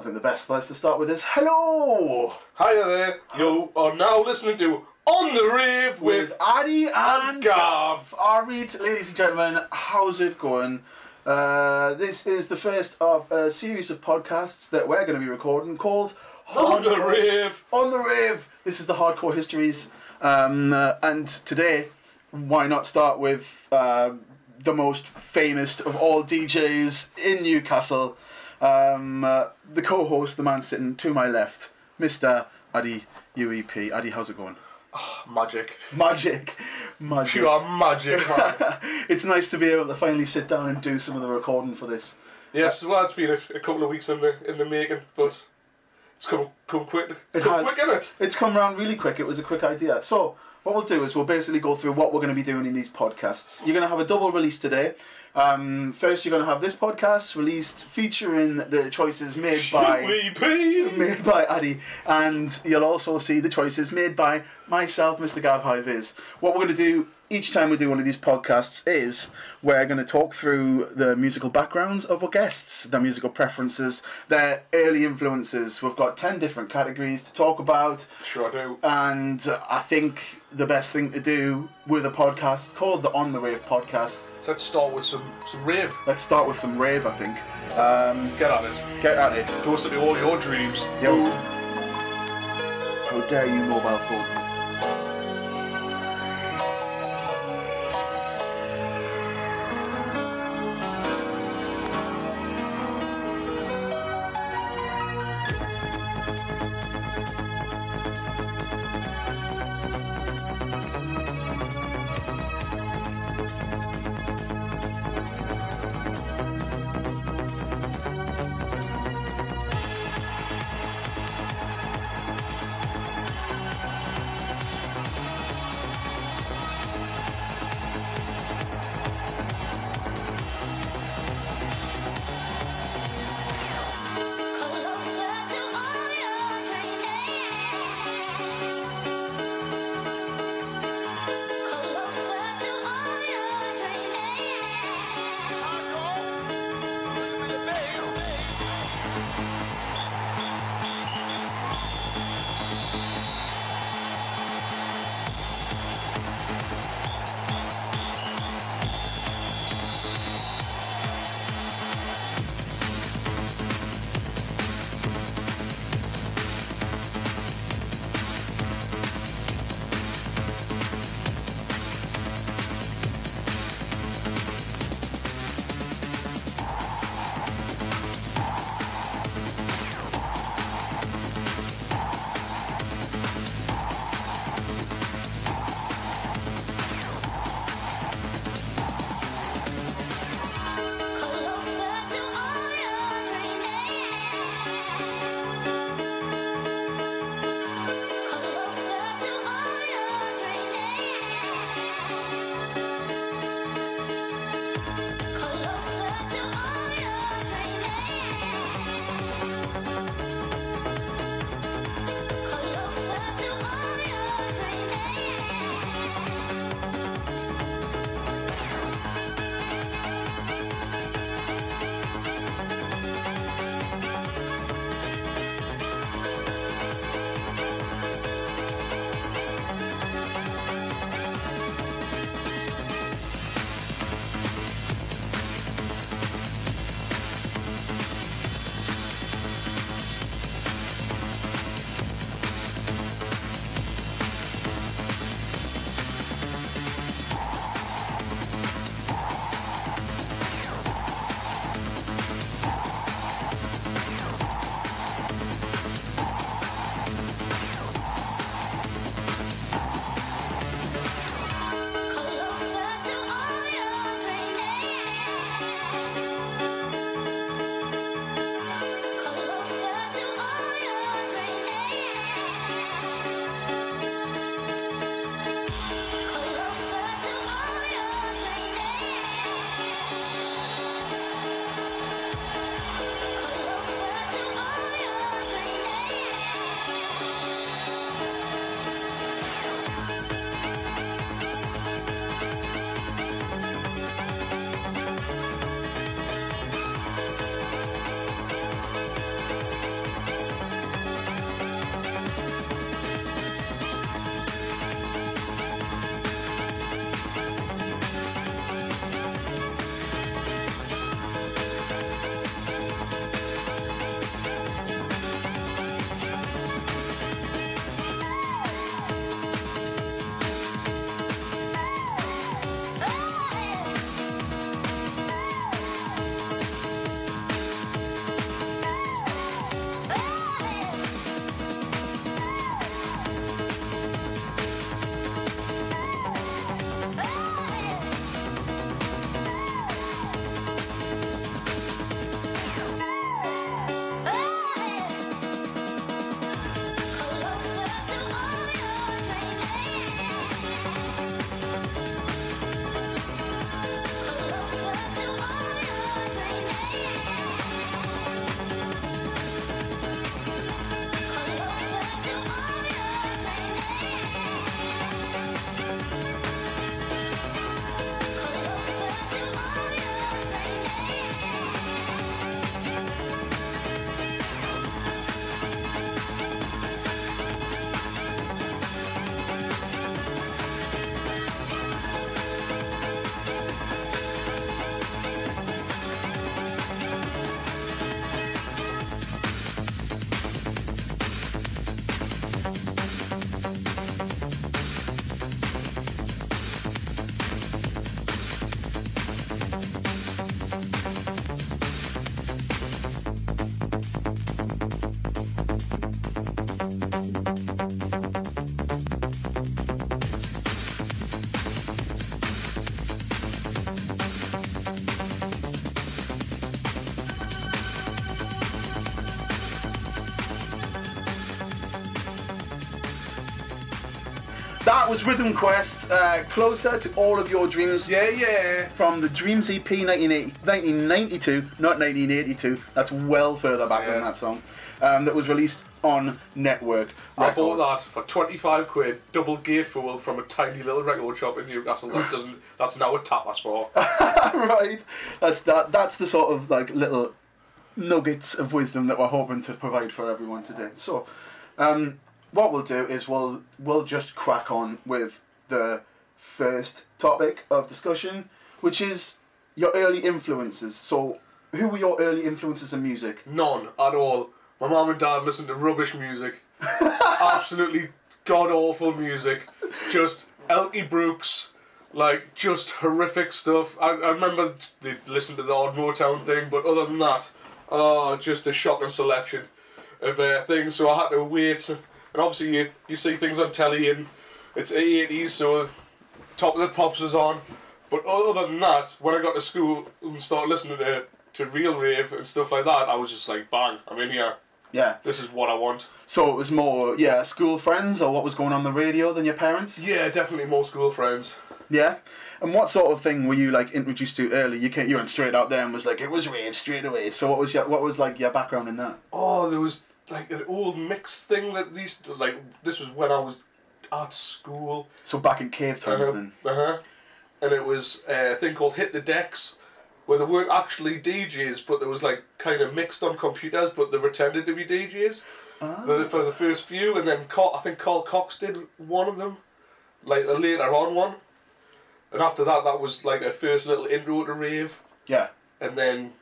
I think the best place to start with is hello Hiya there. You are now listening to On the Rave with with Addy and Gav. Alright, ladies and gentlemen, how's it going? Uh, this is the first of a series of podcasts that we're going to be recording called On the Rave. On the Rave. This is the Hardcore Histories, um, uh, and today, why not start with uh, the most famous of all DJs in Newcastle, um, uh, the co-host, the man sitting to my left, Mr. Addy UEP. Addy, how's it going? Oh, Magic. Magic, magic. Pure magic, it's nice to be able to finally sit down and do some of the recording for this. yes, well, it's been a, a couple of weeks in the in the making, but it's come come quick. It come has. quick, innit? It's come around really quick. It was a quick idea. So what we'll do is we'll basically go through what we're going to be doing in these podcasts. You're going to have a double release today. Um, first, you're going to have this podcast released featuring the choices made by made by Addy, and you'll also see the choices made by myself, Mr. Gav High Viz. What we're going to do each time we do one of these podcasts is we're going to talk through the musical backgrounds of our guests, their musical preferences, their early influences. We've got 10 different categories to talk about, Sure I do. and I think the best thing to do with a podcast called the On the Rave podcast, So let's start with some some rave. let's start with some rave, I think. Um, Get at it. get at it. Closer to all your dreams. Yo. How dare you, mobile phone? Was Rhythm Quest, uh, closer to all of your dreams. Yeah, yeah. From the Dreams EP 1980, 1992, not 1982. That's well further back than that song. Um, that was released on Network. I bought that for 25 quid, double gatefold from a tiny little record shop in Newcastle. That doesn't. That's now a tapas bar. right. That's that. That's the sort of like little nuggets of wisdom that we're hoping to provide for everyone today. So, um, what we'll do is we'll we'll just crack on with the first topic of discussion, which is your early influences. So, who were your early influences in music? None at all. My mum and dad listened to rubbish music. Absolutely god awful music. Just Elkie Brooks, like just horrific stuff. I, I remember they listened to the odd Motown thing, but other than that, oh, just a shocking selection of uh, things. So I had to wait. And obviously, you, you see things on telly and it's 80s, so Top of the Pops was on. But other than that, when I got to school and started listening to, to real rave and stuff like that, I was just like, bang, I'm in here. Yeah. This is what I want. So it was more yeah school friends or what was going on the radio than your parents. Yeah, definitely more school friends. Yeah. And what sort of thing were you like introduced to early? You came, you went straight out there and was like it was rave straight away. So what was your what was like your background in that? Oh, there was like an old mix thing that these like this was when I was at school. So back in cave times Uh-huh. then. uh-huh. And it was uh, a thing called Hit the Decks, where they weren't actually DJs, but there was like kind of mixed on computers, but they pretended to be DJs Ah. for, the, first few, and then Col- I think Carl Cox did one of them, like a later on one. And after that, that was like a first little intro to rave. Yeah. and then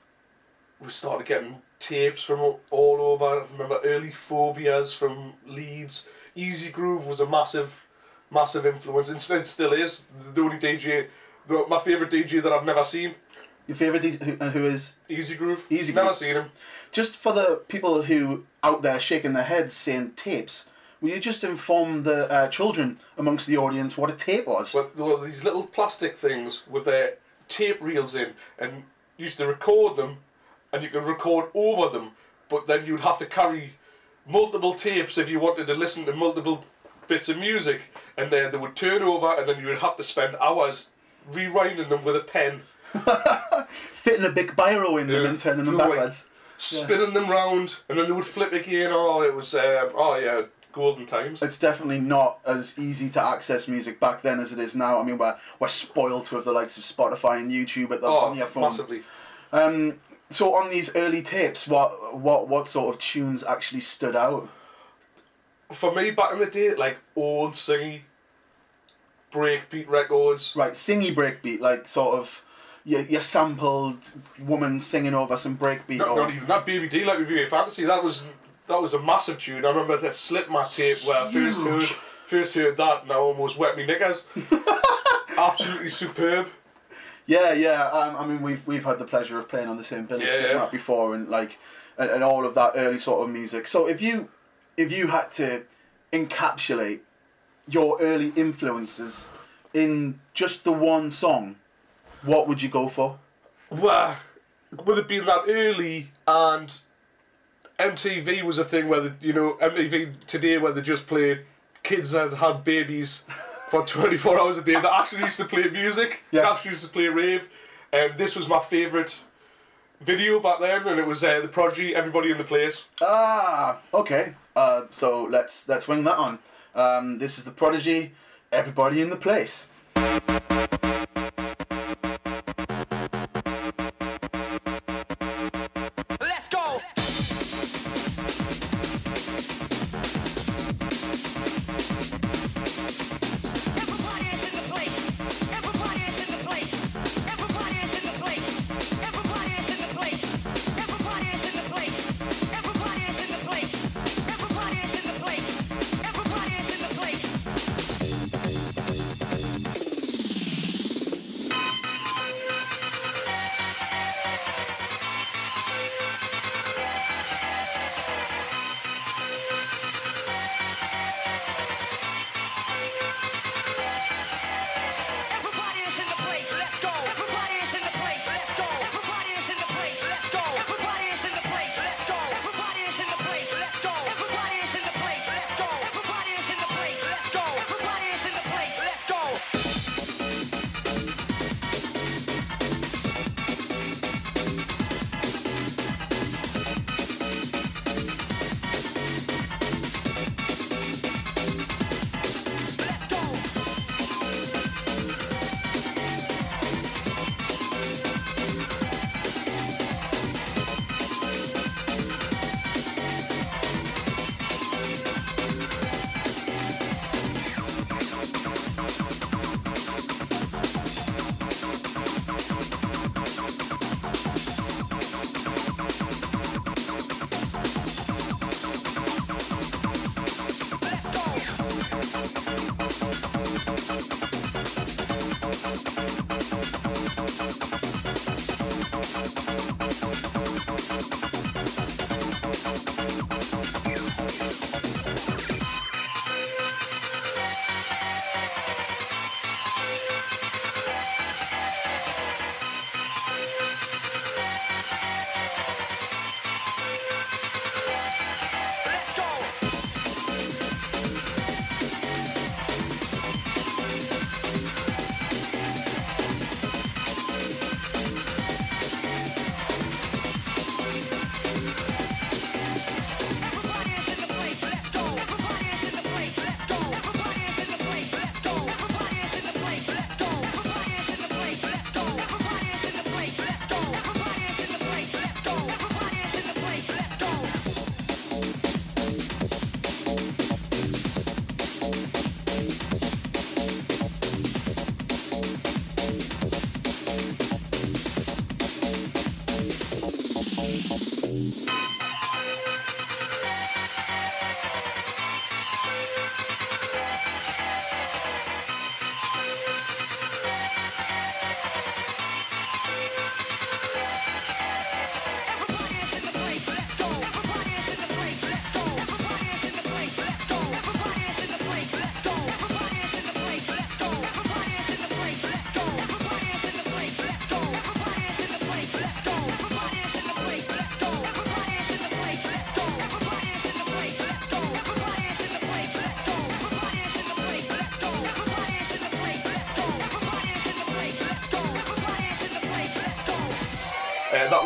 we started getting tapes from all over. I remember early phobias from Leeds. Easy Groove was a massive, massive influence, and still still is the only DJ, the, my favorite DJ that I've never seen. Your favorite D- who, and who is Easy Groove. Easy Groove. Never seen him. just for the people who out there shaking their heads saying tapes. Will you just inform the uh, children amongst the audience what a tape was? But there were these little plastic things with their tape reels in, and used to record them, and you could record over them, but then you'd have to carry multiple tapes if you wanted to listen to multiple bits of music, and then they would turn over, and then you would have to spend hours rewinding them with a pen, Fitting a big biro in them Yeah. and turning them You know, like- backwards. spinning them round, and then they would flip again. Oh, it was um, oh yeah, golden times. It's definitely not as easy to access music back then as it is now. I mean, we're, we're spoiled with the likes of Spotify and YouTube at the, Oh, on your phone. massively. Um, so on these early tapes, what what what sort of tunes actually stood out? For me, back in the day, like old singy breakbeat records. Right, singy breakbeat, like sort of your, your sampled woman singing over some breakbeat. Not, or, not even that BB D like BB Fantasy. That was that was a massive tune. I remember the my tape where I first heard first heard that and I almost wet me knickers. Absolutely superb. Yeah, yeah. Um, I mean, we've we've had the pleasure of playing on the same bill as Yeah, yeah. before, and like, and, and all of that early sort of music. So if you if you had to encapsulate your early influences in just the one song, what would you go for? Well, with it be that early and MTV was a thing where the, you know MTV today where they just played kids that had babies for 24 hours a day that actually used to play music Yeah. that actually used to play rave and this was my favourite video back then and it was uh, the Prodigy Everybody in the Place Ah, okay. Uh, so let's let's wing that on. Um, this is the Prodigy. Everybody in the place.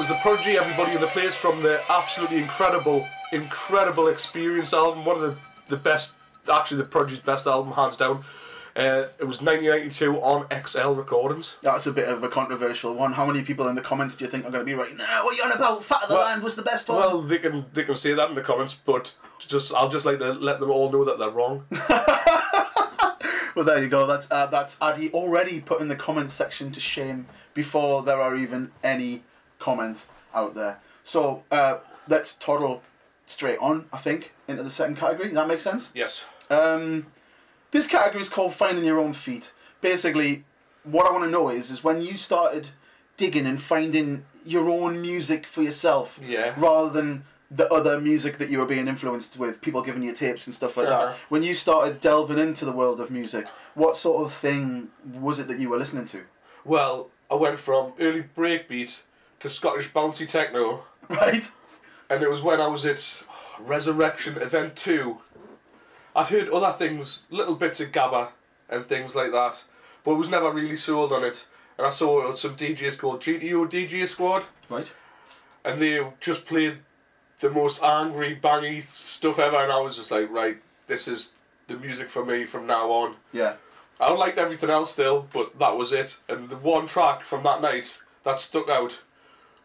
Was the Prodigy, Everybody in the Place from the absolutely incredible, incredible Experience album. One of the, the best, actually the Prodigy's best album, hands down. Uh, it was 1992 on XL Recordings. That's a bit of a controversial one. How many people in the comments do you think are going to be right now? What are you on about? Fat of the Well- Land was the best one. Well, they can they can say that in the comments, but just I'll just like to let them all know that they're wrong. Well, there you go. That's uh, that's Addy already put in the comments section to shame before there are even any comments out there. So uh, let's toddle straight on. I think into the second category. That makes sense. yes. Um, this category is called finding your own feet. Basically, what I want to know is is when you started digging and finding your own music for yourself, Yeah. rather than the other music that you were being influenced with, people giving you tapes and stuff like Uh-huh. that. When you started delving into the world of music, what sort of thing was it that you were listening to? Well, I went from early breakbeat to Scottish bouncy techno, Right? and it was when I was at Resurrection Event Two. I'd heard other things, little bits of Gabba and things like that, but was never really sold on it. And I saw some DJs called GTO DJ Squad, Right. and they just played the most angry, bangy stuff ever, and I was just like, right, this is the music for me from now on. Yeah. I liked everything else still, but that was it. And the one track from that night that stuck out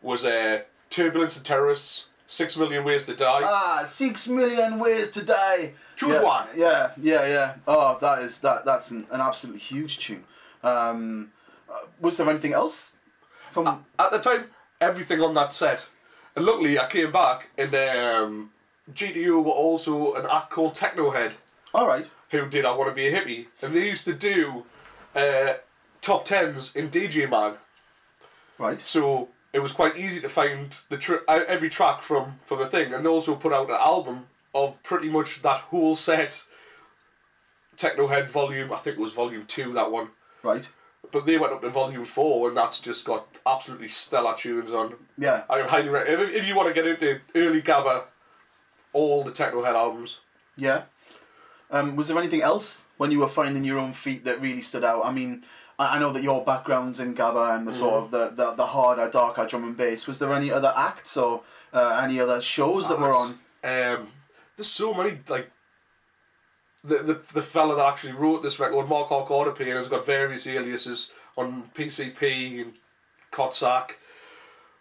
was uh, Turbulence and Terrorists, Six Million Ways to Die. Ah, six million ways to die. Choose yeah, one. Yeah, yeah, yeah. Oh, that is that. That's an, an absolutely huge tune. Um, uh, was there anything else? From At the time, everything on that set. And luckily, I came back, and um, GTO were also an act called Technohead, all right. who did I Want to Be a Hippie. And they used to do uh, top tens in DJ Mag. Right. So it was quite easy to find the tr- uh, every track from from the thing, and they also put out an album of pretty much that whole set. Technohead volume, I think it was volume two, that one. Right. But they went up to volume four, and that's just got absolutely stellar tunes on. Yeah. I highly recommend if, if you want to get into early Gabba, all the Technohead albums. Yeah. Um, was there anything else when you were finding your own feet that really stood out? I mean, I, I know that your background's in Gabba and the sort of the, the, the harder, darker drum and bass. Was there any other acts or uh, any other shows that were on? Um, there's so many like. The, the the fella that actually wrote this record, Marc Acardipane, has got various aliases on PCP and Kotsak,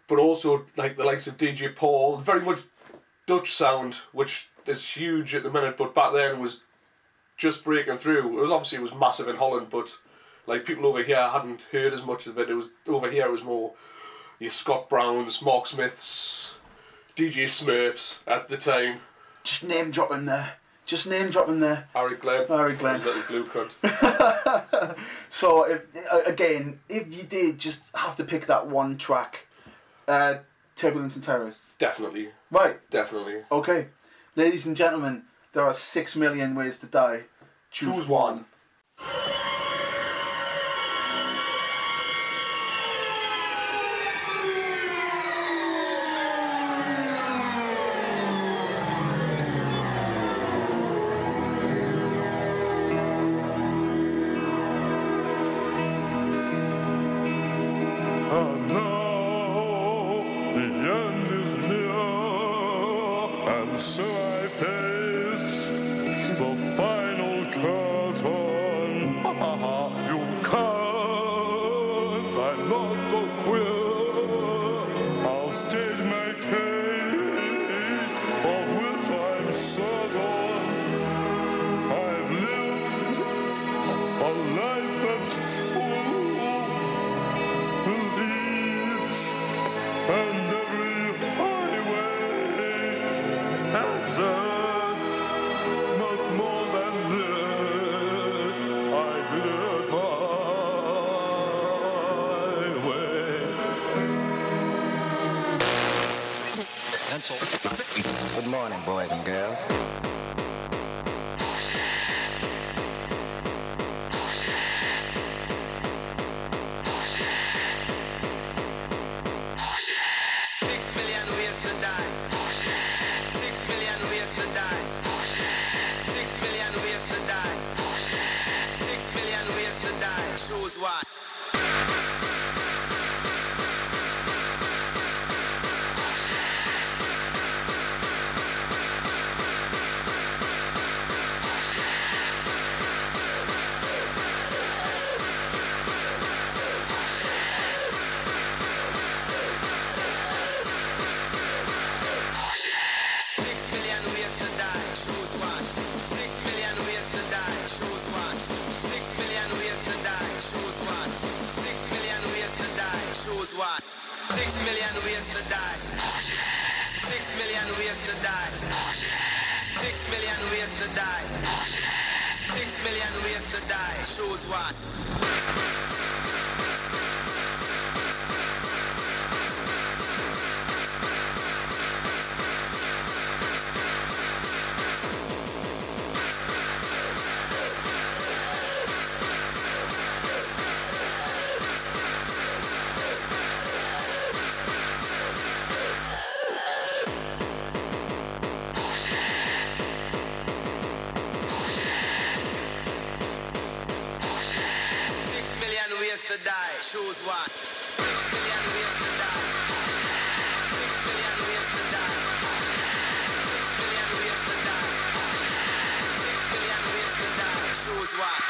but also like the likes of DJ Paul, very much Dutch sound, which is huge at the minute, but back then was just breaking through. It was obviously it was massive in Holland, but like people over here hadn't heard as much of it. It was over here it was more your Scott Browns, Mark Smiths, DJ Smurfs at the time, Just name dropping there. Just name dropping there. Harry Glenn, Harry Glenn. little blue cunt. So if again, if you did just have to pick that one track, uh, Turbulence and Terrorists. definitely, Right. definitely. Okay, ladies and gentlemen, there are six million ways to die. Choose one. And Choose one. Six million ways to die. Six million ways to die. Six million ways to die. Six million ways to die. Choose one.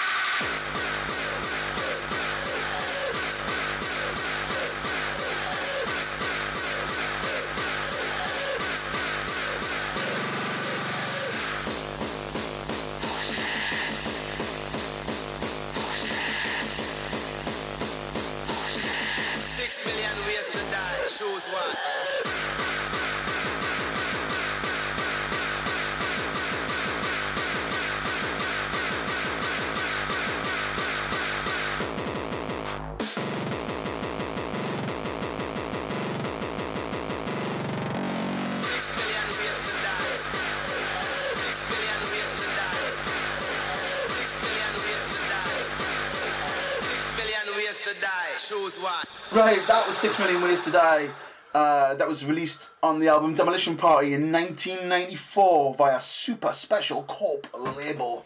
Right, that was Six Million Ways to Die. Uh, that was released on the album Demolition Party in 1994 via Super Special Corp label.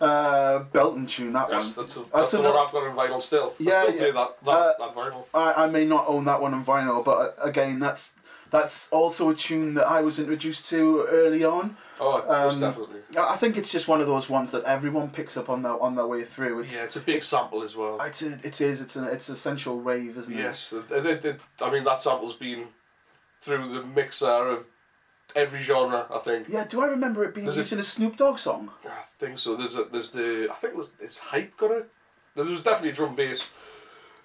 Uh, Belton tune, that Yes, one. that's, a, that's, the another- one I've got on vinyl still. Yeah, I still yeah. play that, that, Uh, that vinyl. I, I may not own that one on vinyl, but uh, again, that's that's also a tune that I was introduced to early on. Oh, um, definitely. I think it's just one of those ones that everyone picks up on their on their way through. It's, Yeah, it's a big sample as well. it's a, it is. It's an it's essential rave, isn't it? Yes, it, it, it, I mean that sample's been through the mixer of every genre. I think. Yeah. Do I remember it being There's a- used in a Snoop Dogg song? I think so. There's a, there's the I think it was is hype got it. There was definitely a drum bass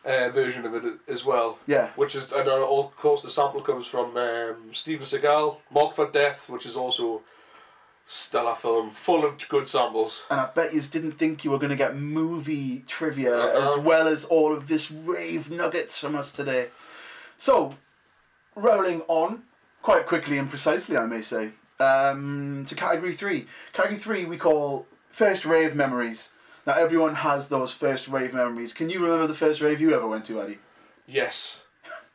uh, version of it as well. Yeah. Which is and of course the sample comes from um, Steven Seagal, Marked for Death, which is also stellar film, full of good samples. And I bet you didn't think you were going to get movie trivia Uh-uh. as well as all of this rave nuggets from us today. So, rolling on quite quickly and precisely, I may say, um, to category three. Category three we call first rave memories. Now, everyone has those first rave memories. Can you remember the first rave you ever went to, Eddie? Yes.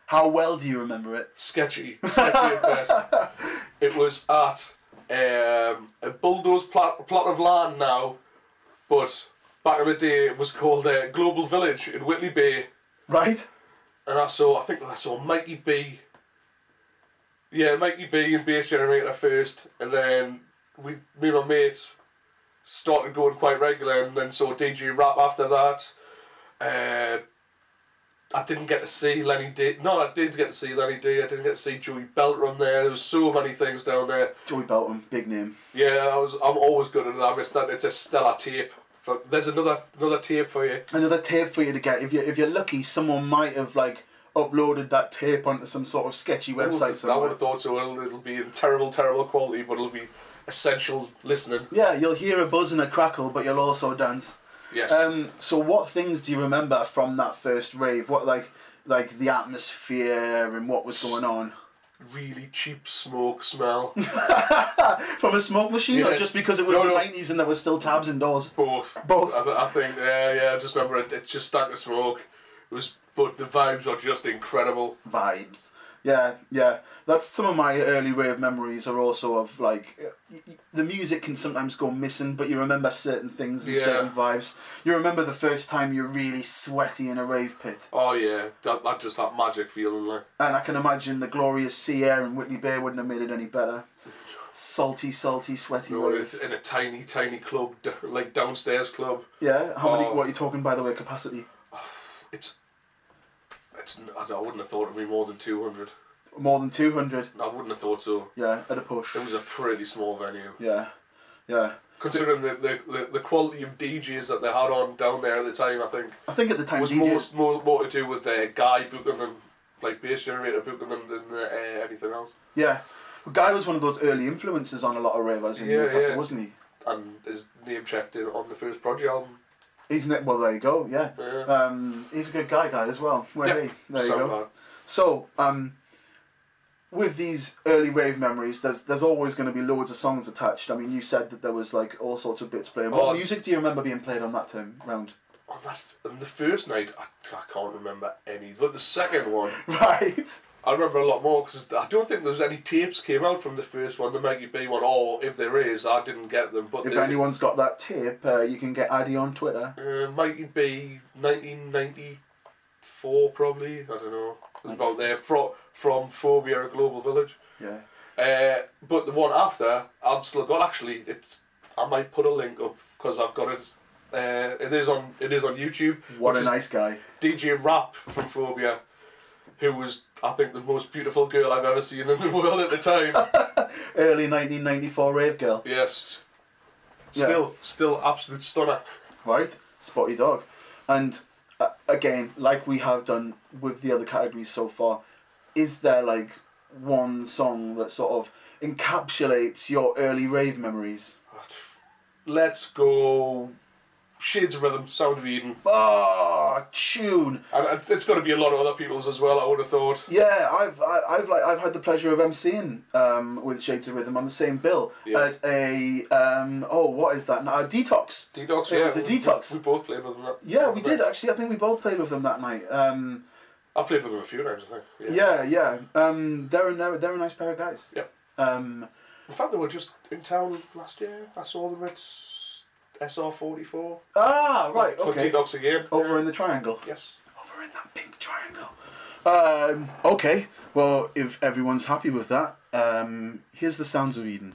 How well do you remember it? sketchy, sketchy at best. It was at um, a bulldozed plot, plot of land now, but back in the day it was called uh, Global Village in Whitley Bay, Right? and I saw I think I saw Mikey B. Yeah, Mikey B and Bass Generator first, and then we me and my mates started going quite regular, and then saw DJ Rap after that. Uh, I didn't get to see Lenny D. No, I did get to see Lenny D. I didn't get to see Joey Beltram on there. There was so many things down there. Joey Beltram, big name. Yeah, I was. I'm always good at that. It's that. It's a stellar tape. But there's another another tape for you. another tape for you to get. If you if you're lucky, someone might have like uploaded that tape onto some sort of sketchy I would, website I would have thought so. It'll, it'll be in terrible, terrible quality, but it'll be essential listening. Yeah, you'll hear a buzz and a crackle, but you'll also dance. Yes. Um, so what things do you remember from that first rave? What like like the atmosphere and what was going on? really cheap smoke smell. From a smoke machine, or just because it was No, the no. nineties and there was still tabs indoors? Both. Both. I, th- I think. Yeah, yeah. I just remember it. It just stank of smoke. It was, but the vibes are just incredible. Vibes. Yeah, yeah. That's some of my early rave memories are also of like the music can sometimes go missing, but you remember certain things and Yeah. certain vibes. You remember the first time you're really sweaty in a rave pit, Oh yeah, that, that just that magic feeling like. and I can imagine the glorious sea air in Whitley Bay wouldn't have made it any better. Salty, salty, sweaty rave. in a tiny, tiny club, like downstairs club. Yeah. How many? Oh. What are you talking by the way? Capacity? It's. It's. I, I wouldn't have thought it'd be more than two hundred. More than two hundred. I wouldn't have thought so. Yeah, at a push. It was a pretty small venue. Yeah, yeah. Considering the, the, the, the quality of DJs that they had on down there at the time, I think I think at the time was DJs, more, more more to do with uh, Guy booking them, like bass generator booking them than uh, anything else. yeah. Well, Guy was one of those early influences on a lot of ravers in Yeah, Newcastle, yeah. wasn't he? And his name checked in on the first Prodigy album. He's ne- well, there you go. Yeah, Yeah. um, he's a good guy, guy as well. Yeah, hey, there you so go. bad. So, um, with these early rave memories, there's there's always going to be loads of songs attached. I mean, you said that there was like all sorts of bits playing. What Oh. music do you remember being played on that time round? On that, on the first night, I, I can't remember any. But the second one, Right. I remember a lot more because I don't think there was any tapes came out from the first one, the Mikey B one, or if there is, I didn't get them. But If anyone's got that tape, uh, you can get Addy on Twitter. uh, Mikey B, nineteen ninety four probably. I don't know. It was about there from from Phobia Global Village. Yeah. Uh, but the one after, I've still got actually. It's I might put a link up because I've got it. Uh, it is on it is on YouTube. What a nice guy. DJ Rap from Phobia, who was I think the most beautiful girl I've ever seen in the world at the time. Early 1994 rave girl. yes, Yeah. still still absolute stunner. right? Spotty dog. And uh, again, like we have done with the other categories so far, is there like one song that sort of encapsulates your early rave memories? Let's go. Shades of Rhythm, Sound of Eden, Oh, tune! and it's got to be a lot of other people's as well. I would have thought. Yeah, I've I, I've like I've had the pleasure of emceeing um, with Shades of Rhythm on the same bill Yeah. at a um, oh what is that? A detox. Detox, It yeah, was a we- detox. We, both played with them. That, Yeah, we did night. actually. I think we both played with them that night. Um, I played with them a few times. I think. yeah, yeah. Um, they're a they're, they're a nice pair of guys. Yep. Um, In fact, they were just in town last year. I saw them at SR forty four. ah, right. Okay. Detox again. Over in the triangle. Yes. Over in that pink triangle. Um, okay. Well, if everyone's happy with that, um, here's the sounds of Eden.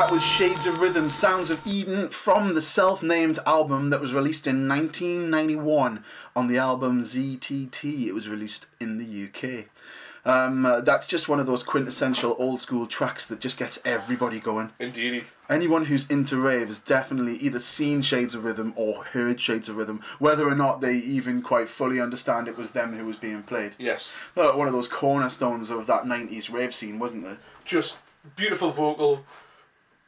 That was Shades of Rhythm, Sounds of Eden from the self named album that was released in 1991 on the album ZTT. It was released in the UK. Um, uh, that's just one of those quintessential old school tracks that just gets everybody going. Indeedy. Anyone who's into rave has definitely either seen Shades of Rhythm or heard Shades of Rhythm, whether or not they even quite fully understand it was them who was being played. Yes. One of those cornerstones of that 90s rave scene, wasn't it? Just beautiful vocal,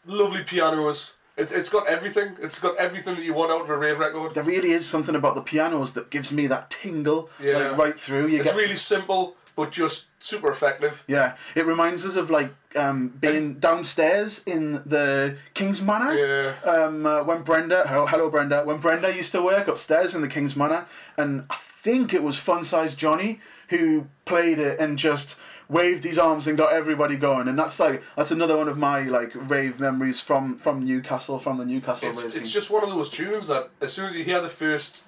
lovely pianos. It, it's got everything. It's got everything that you want out of a rave record. There really is something about the pianos that gives me that tingle Yeah. like, right through. You It's get, really simple, but just super effective. yeah, it reminds us of like um, being downstairs in the King's Manor. Yeah. Um, uh, when Brenda, hello, hello Brenda, when Brenda used to work upstairs in the King's Manor, and I think it was Fun Size Johnny who played it and just waved his arms and got everybody going, and that's like that's another one of my like rave memories from from Newcastle, from the Newcastle It's, it's just one of those tunes that as soon as you hear the first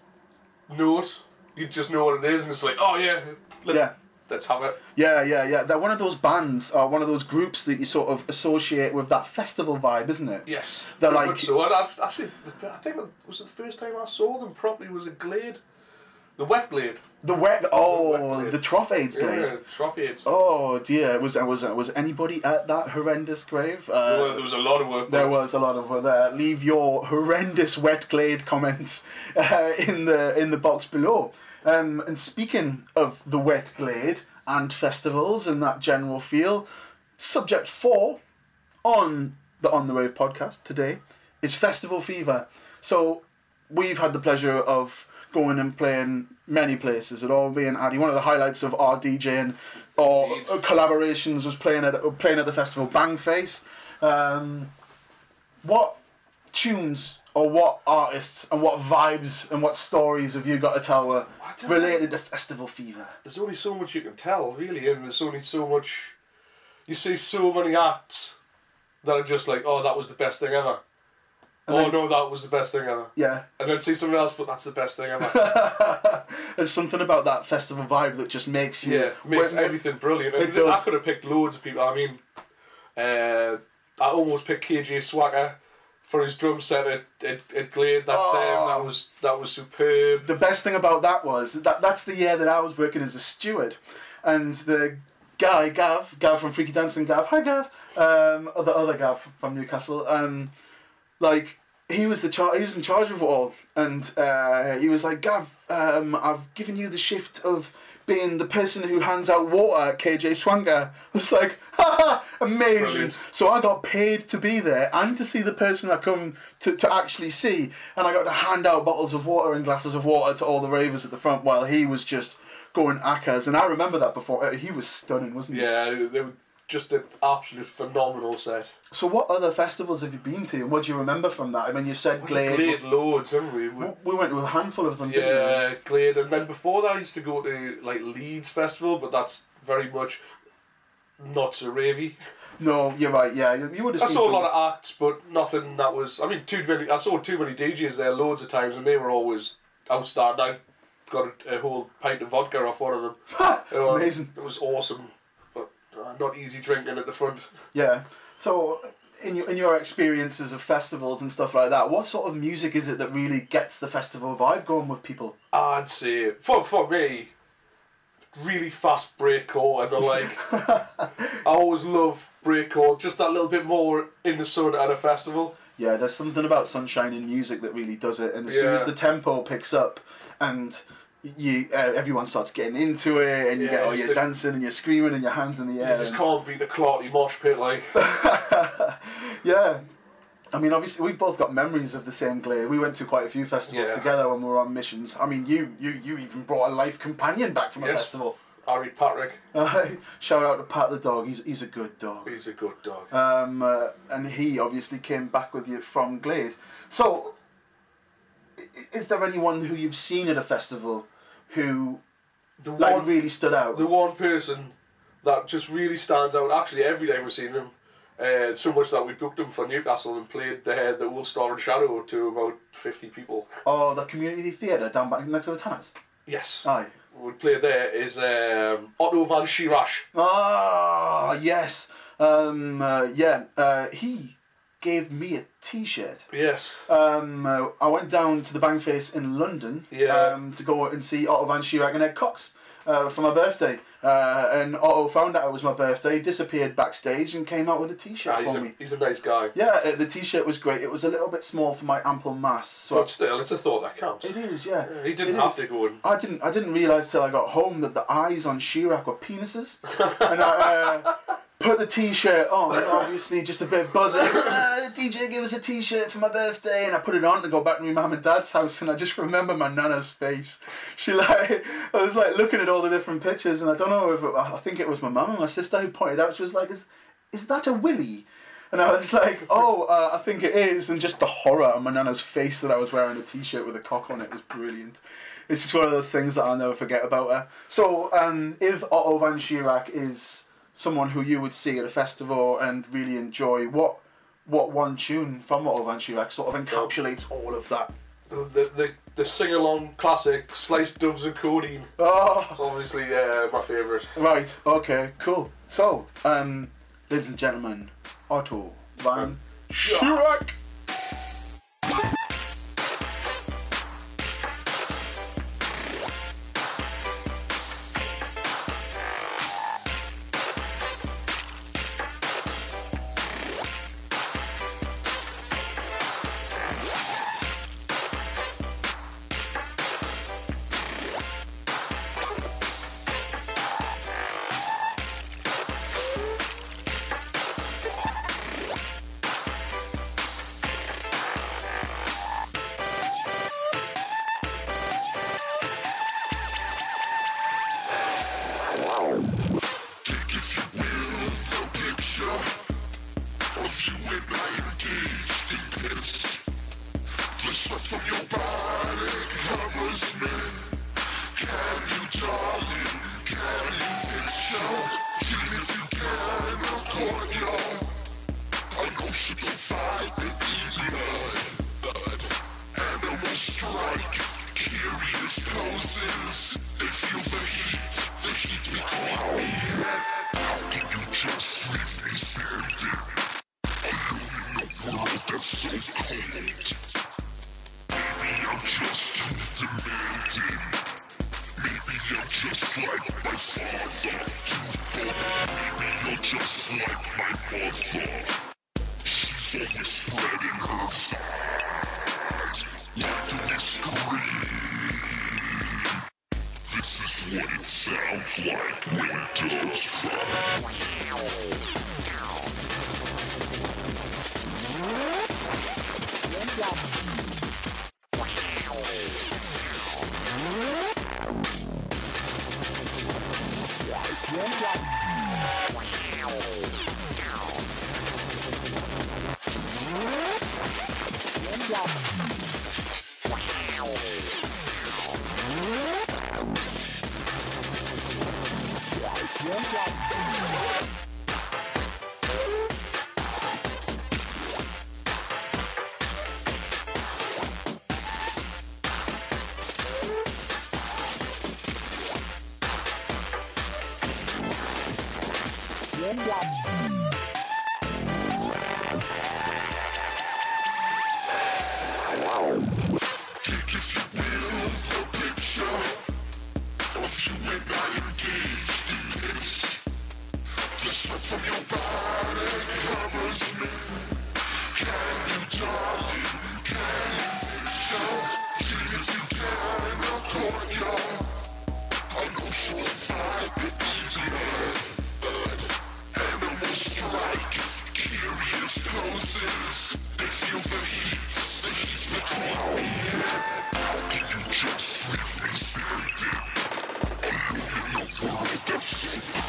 note, you just know what it is, and it's like, oh yeah, let, Yeah. let's have it. Yeah, yeah, yeah. They're one of those bands or one of those groups that you sort of associate with that festival vibe, isn't it? Yes, They're like- so. And I've, actually, I think it was the first time I saw them properly was a Glade, the Wet Glade. The wet. Oh, Wet the Trough AIDS Glade. Yeah, trophy aids. Oh dear, was was was anybody at that horrendous grave? Uh, Well, there was a lot of work. there was a lot of work there. Leave your horrendous wet glade comments uh, in the in the box below. Um, and speaking of the wet glade and festivals and that general feel, subject four on the On the Wave podcast today is festival fever. So we've had the pleasure of going and playing many places. It all being Addy. One of the highlights of our DJing or Indeed. collaborations was playing at playing at the festival Bangface. Um, what tunes or what artists and what vibes and what stories have you got to tell were I don't know. related to festival fever? There's only so much you can tell, really, and there's only so much. You see so many acts that are just like, oh, that was the best thing ever. And oh then- no, that was the best thing ever. Yeah, And then see someone else, but that's the best thing ever. there's something about that festival vibe that just makes you yeah, makes when- everything brilliant. it And I could have picked loads of people. I mean, uh, I almost picked KJ Sawka for his drum set at, at, at Glade that Oh. time. That was that was superb. the best thing about that was that that's the year that I was working as a steward, and the guy Gav, Gav from Freaky Dancing, Gav, hi Gav, um, the other Gav from Newcastle, um, like he was the char- he was in charge of it all, and uh, he was like Gav, um, I've given you the shift of being the person who hands out water at KJ Sawka. I was like, haha, amazing. Brilliant. So I got paid to be there and to see the person I come to, to actually see. And I got to hand out bottles of water and glasses of water to all the ravers at the front while he was just going acas. And I remember that before. Uh, He was stunning, wasn't he? Yeah, they were just an absolute phenomenal set. So, what other festivals have you been to, and what do you remember from that? I mean, you said Glade. Glade loads, haven't we? we We- We went to a handful of them, didn't yeah, Glade, and then before that, I used to go to like Leeds Festival, but that's very much not so ravey. No, you're right. Yeah, you, would have I saw a lot of acts, but nothing that was. I mean, too many. I saw too many DJs there loads of times, and they were always outstanding. I got a, a whole pint of vodka off one of them. Amazing. It was awesome, Uh, not easy drinking at the front. Yeah. So, in your in your experiences of festivals and stuff like that, what sort of music is it that really gets the festival vibe going with people? I'd say for for me, really fast breakcore and the like. I always love breakcore, just that little bit more in the sun at a festival. Yeah, there's something about sunshine in music that really does it, and as soon as the tempo picks up, and you uh, everyone starts getting into it, and you Yeah, get all just your the- dancing and you're screaming and your hands in the air. You just can't beat the Clarty mosh pit like. Yeah. I mean, obviously, we've both got memories of the same Glade. We went to quite a few festivals Yeah. together when we were on missions. I mean, you you you even brought a life companion back from a Yes. festival. Harry Patrick, Uh, shout out to Pat the dog. He's he's a good dog. he's a good dog. Um, uh, and he obviously came back with you from Glade. So, is there anyone who you've seen at a festival who The like one, really stood out? the one person that just really stands out. Actually, every day we've seen him. Uh, so much that we booked him for Newcastle and played the the Old Star and Shadow to about fifty people. Oh, the community theatre down back next to the Tanners. Yes. Aye. We played there is um, Otto Von Schirach. Ah, yes. Um, uh, yeah. Uh, he gave me a T-shirt. Yes. Um, uh, I went down to the Bangface in London Yeah. um, to go and see Otto Von Schirach and Ed Cox uh, for my birthday. Uh, and Otto found out it was my birthday, disappeared backstage, and came out with a T-shirt Ah, he's, for a, me. he's a nice guy. Yeah, uh, the T-shirt was great. It was a little bit small for my ample mass, so But still, it's a thought that counts. it is. Yeah, He didn't It have is. to go and. I didn't. I didn't realize till I got home that the eyes on Chirac were penises, and I uh, put the T-shirt on. Obviously, just a bit buzzing. The DJ gave us a T-shirt for my birthday, and I put it on to go back to my mum and dad's house. And I just remember my nana's face. She like, I was like looking at all the different pictures, and I don't know if it, I think it was my mum and my sister who pointed out. She was like, "Is is that a willy?" And I was like, oh, uh, I think it is. And just the horror on my nana's face that I was wearing a t-shirt with a cock on it was brilliant. It's just one of those things that I'll never forget about her. So, um, if Otto Von Schirach is someone who you would see at a festival and really enjoy, what what one tune from Otto Von Schirach sort of encapsulates all of that? The, the, the, the sing along classic, Sliced Doves and Codeine. Oh, It's obviously uh, my favourite. right. Okay, cool. So, um, ladies and gentlemen, Otto Von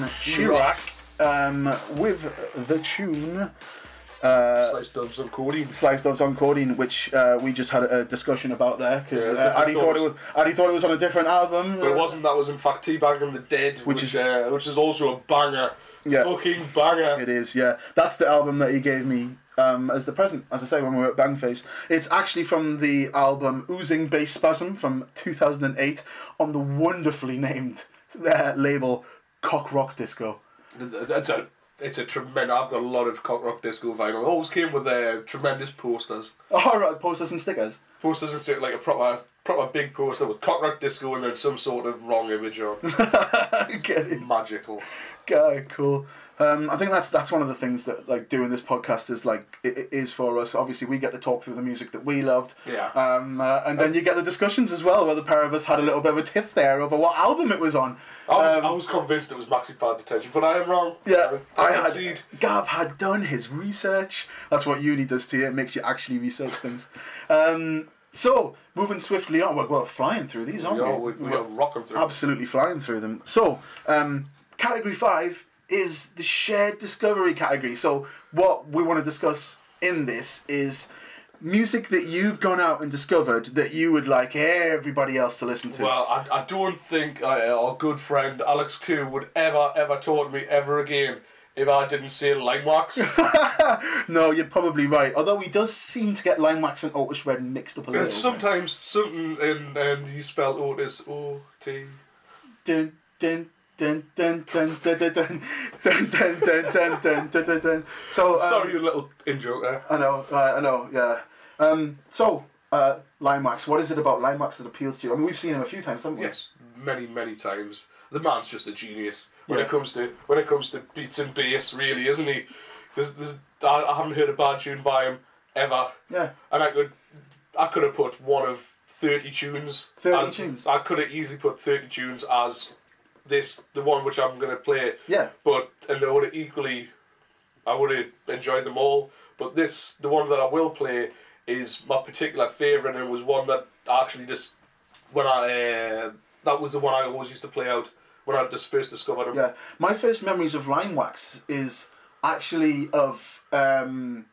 Van um, with the tune uh, Slice dubs of codeine. Slice Doves on which uh, we just had a discussion about there because Yeah, uh, Addy thought it was Addy thought it was on a different album. But it wasn't. That was in fact Teabagging the Dead, Which which, is- is uh, which is also a banger. Yeah. Fucking banger. It is, yeah. That's the album that he gave me um, as the present, as I say, when we were at Bangface. It's actually from the album Oozing Bass Spasm from 2008 on the wonderfully named uh, label Cock Rock Disco. It's a it's a tremendous. I've got a lot of cock rock disco vinyl. It always came with uh, tremendous posters. Oh, right, posters and stickers. Posters and shit, like a proper proper big poster with cock rock disco and then some sort of wrong image on. Get it? Magical. Guy, cool. Um, I think that's that's one of the things that like doing this podcast is like it, it is for us. Obviously, we get to talk through the music that we loved. Yeah. Um, uh, and then you get the discussions as well, where the pair of us had a little bit of a tiff there over what album it was on. I was, Um, I was convinced it was Maxi Pad Detention, but I am wrong. Yeah, I, I had. concede. Gav had done his research. That's what uni does to you. It makes you actually research things. Um, so moving swiftly on, we're, we're flying through these, aren't We are, we? we, we are rocking through. absolutely flying through them. So, um, category five is the shared discovery category. So, what we want to discuss in this is music that you've gone out and discovered that you would like everybody else to listen to. Well, I, I don't think uh, our good friend Alex Q would ever, ever talk to me ever again if I didn't say Limewax. no, you're probably right. Although he does seem to get Limewax and Otis Red mixed up a little. bit. Sometimes something in and you spell Otis O T. dun dun dun dun dun dun dun dun dun dun dun dun dun dun dun dun. So um, Sorry, a little in joke there. I know, uh, I know, yeah. Um, so uh, Limewax, what is it about Limewax that appeals to you? I mean, we've seen him a few times, haven't we? Yes, many, many times. The man's just a genius when Yeah. it comes to when it comes to beats and bass, really, isn't he? There's, there's, I, I haven't heard a bad tune by him ever. Yeah. and I could, I could have put one of thirty tunes. 30 tunes? I could have easily put thirty tunes as this, the one which I'm going to play. Yeah. But and they would have equally, I would have enjoyed them all. But this, the one that I will play, is my particular favourite, and it was one that I actually just when I uh, that was the one I always used to play out when I just first discovered him. Yeah. My first memories of Limewax is actually of um,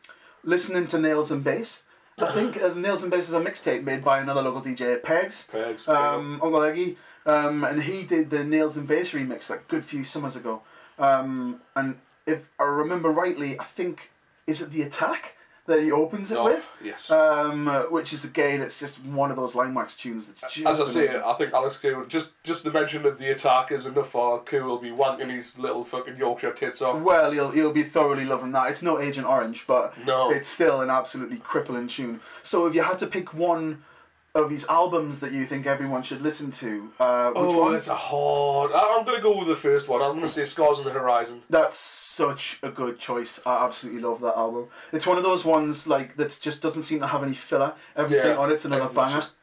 listening to Nails and Bass. I think uh, Nails and Bass is a mixtape made by another local DJ, Pegs. Pegs, Um, Uncle Eggy. Um, and he did the Nails and Bass remix like a good few summers ago. Um, and if I remember rightly, I think, is it The Attack? that he opens it Oh, with. yes. Um, which is again, it's just one of those Limewax tunes that's just. As I say, amazing. I think Alex Cool, just just the mention of the attack is enough for Cool will be wanking his little fucking Yorkshire tits off. Well, he'll he'll be thoroughly loving that. It's no Agent Orange, but No. it's still an absolutely crippling tune. So, if you had to pick one of his albums that you think everyone should listen to, uh, which oh, one? it's a hard. I- I'm going to go with the first one. I'm going to say Scars on the Horizon. That's such a good choice. I absolutely love that album. It's one of those ones like that just doesn't seem to have any filler. Everything on it's another banger. just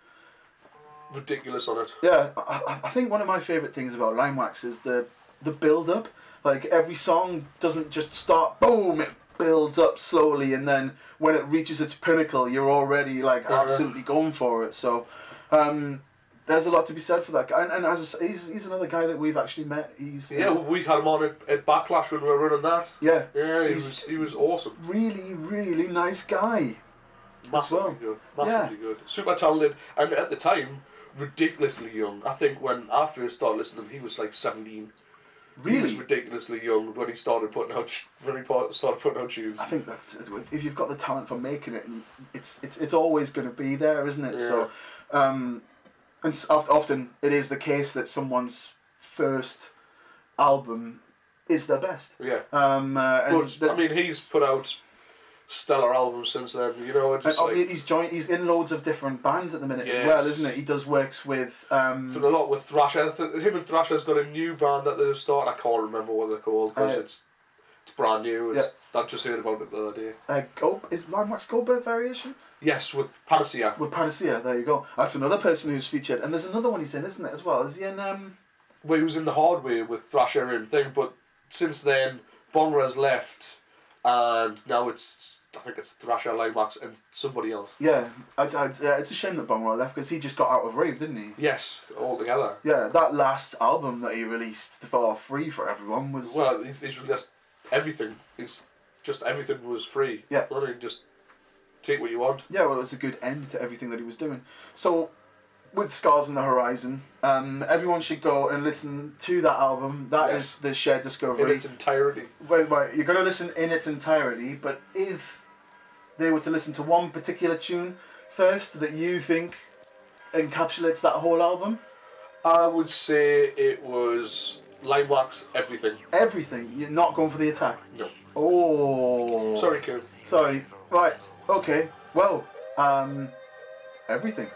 ridiculous on it. Yeah, I, I- think one of my favourite things about Limewax is the the build up. Like every song doesn't just start boom, it builds up slowly, and then when it reaches its pinnacle, you're already like Yeah. absolutely going for it. So. Um, there's a lot to be said for that guy, and, and as I say, he's, he's another guy that we've actually met. He's Yeah, we had him on at, at Backlash when we were running that. yeah, Yeah, he was he was awesome. really, really nice guy. Massively well. good. Massively good. Super talented. And at the time, ridiculously young. I think when I first started listening, he was like 17. He was ridiculously young when he started putting out when he started putting out tunes. I think that if you've got the talent for making it, it's it's it's always going to be there, isn't it? So, um, and often it is the case that someone's first album is their best. Yeah. Um, uh, and But I mean, he's put out stellar albums since then. You know, it's and just like he's joined. He's in loads of different bands at the minute as well, isn't it? He does works with. Um, a lot with Thrasher. Th- Him and Thrasher's got a new band that they're starting. I can't remember what they're called because Uh, it's it's brand new. It's, yeah. I just heard about it the other day. uh, is Limewax Goldberg variation? Yes, with Panacea. With Panacea, there you go. That's another person who's featured, and there's another one he's in, isn't it, as well? Is he in? Um, Well, he was in the hardware with Thrasher and thing, but since then, Bong-Ra has left, and now it's I think it's Thrasher, Limewax, and somebody else. yeah, I'd, I'd, yeah, it's a shame that Bong-Ra left because he just got out of rave, didn't he? Yes, all together. Yeah, that last album that he released the for free for everyone was. Well, he's, he's just everything. He's just everything was free. Yeah. Mean, just take what you want. yeah, well, it was a good end to everything that he was doing. So, with Scars on the Horizon, um, everyone should go and listen to that album. That is Yes. the shared In discovery. its entirety. Wait, wait, you're going to listen in its entirety, but if they were to listen to one particular tune first that you think encapsulates that whole album, I would say it was Limewax, everything. everything, you're not going for the attack. No. Oh. Sorry, Kurt. Sorry. Right. Okay. Well, um, everything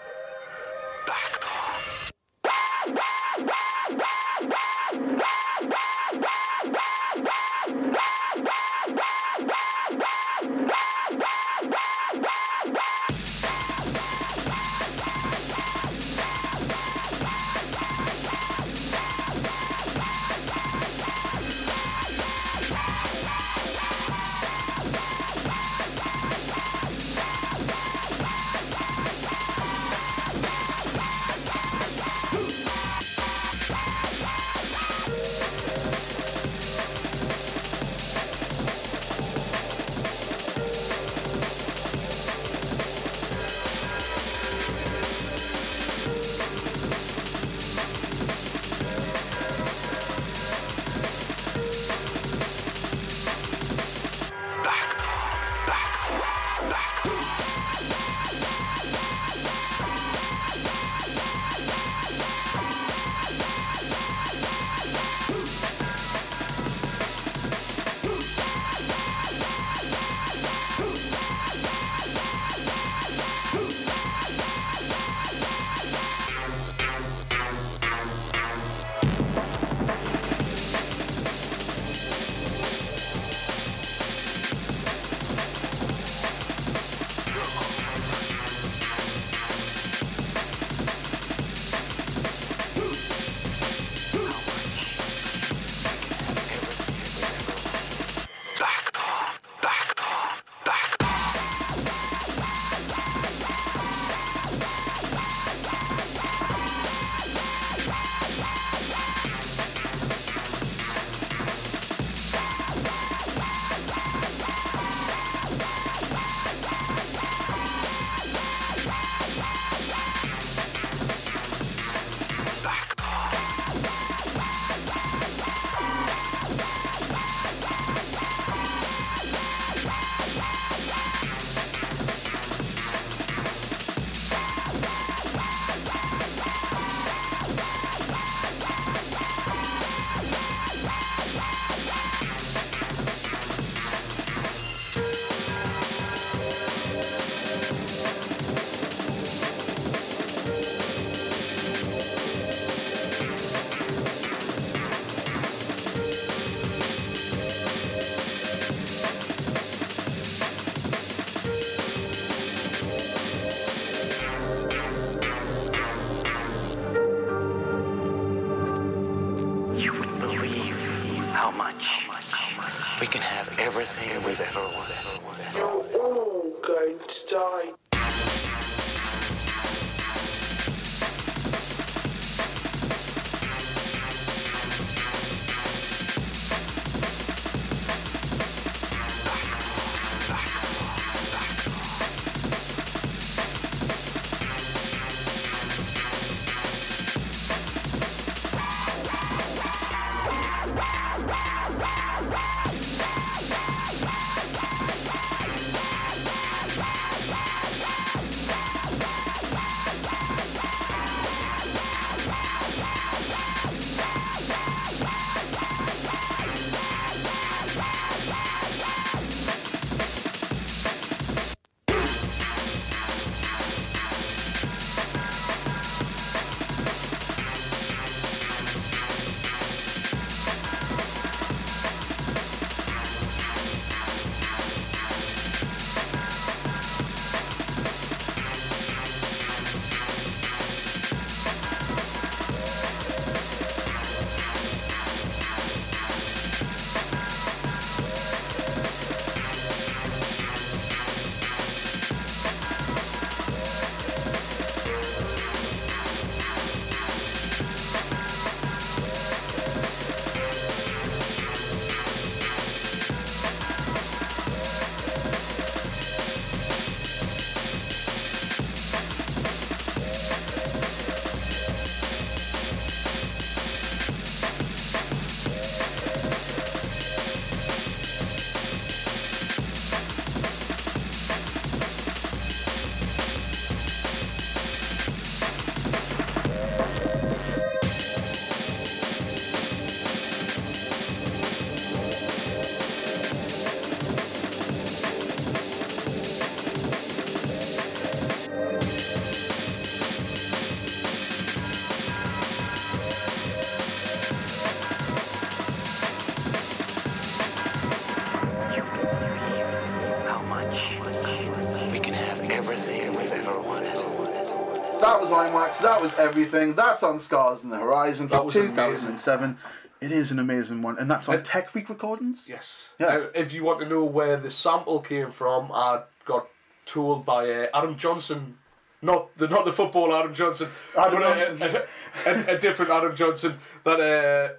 That was everything. That's on Scars in the Horizon That was 2007. It is an amazing one, and that's on Tech Freak Recordings. Yes. Yeah. If you want to know where the sample came from, I got told by uh, Adam Johnson, not the not the football Adam Johnson, Adam but, uh, Johnson. a, a, different Adam Johnson, that uh,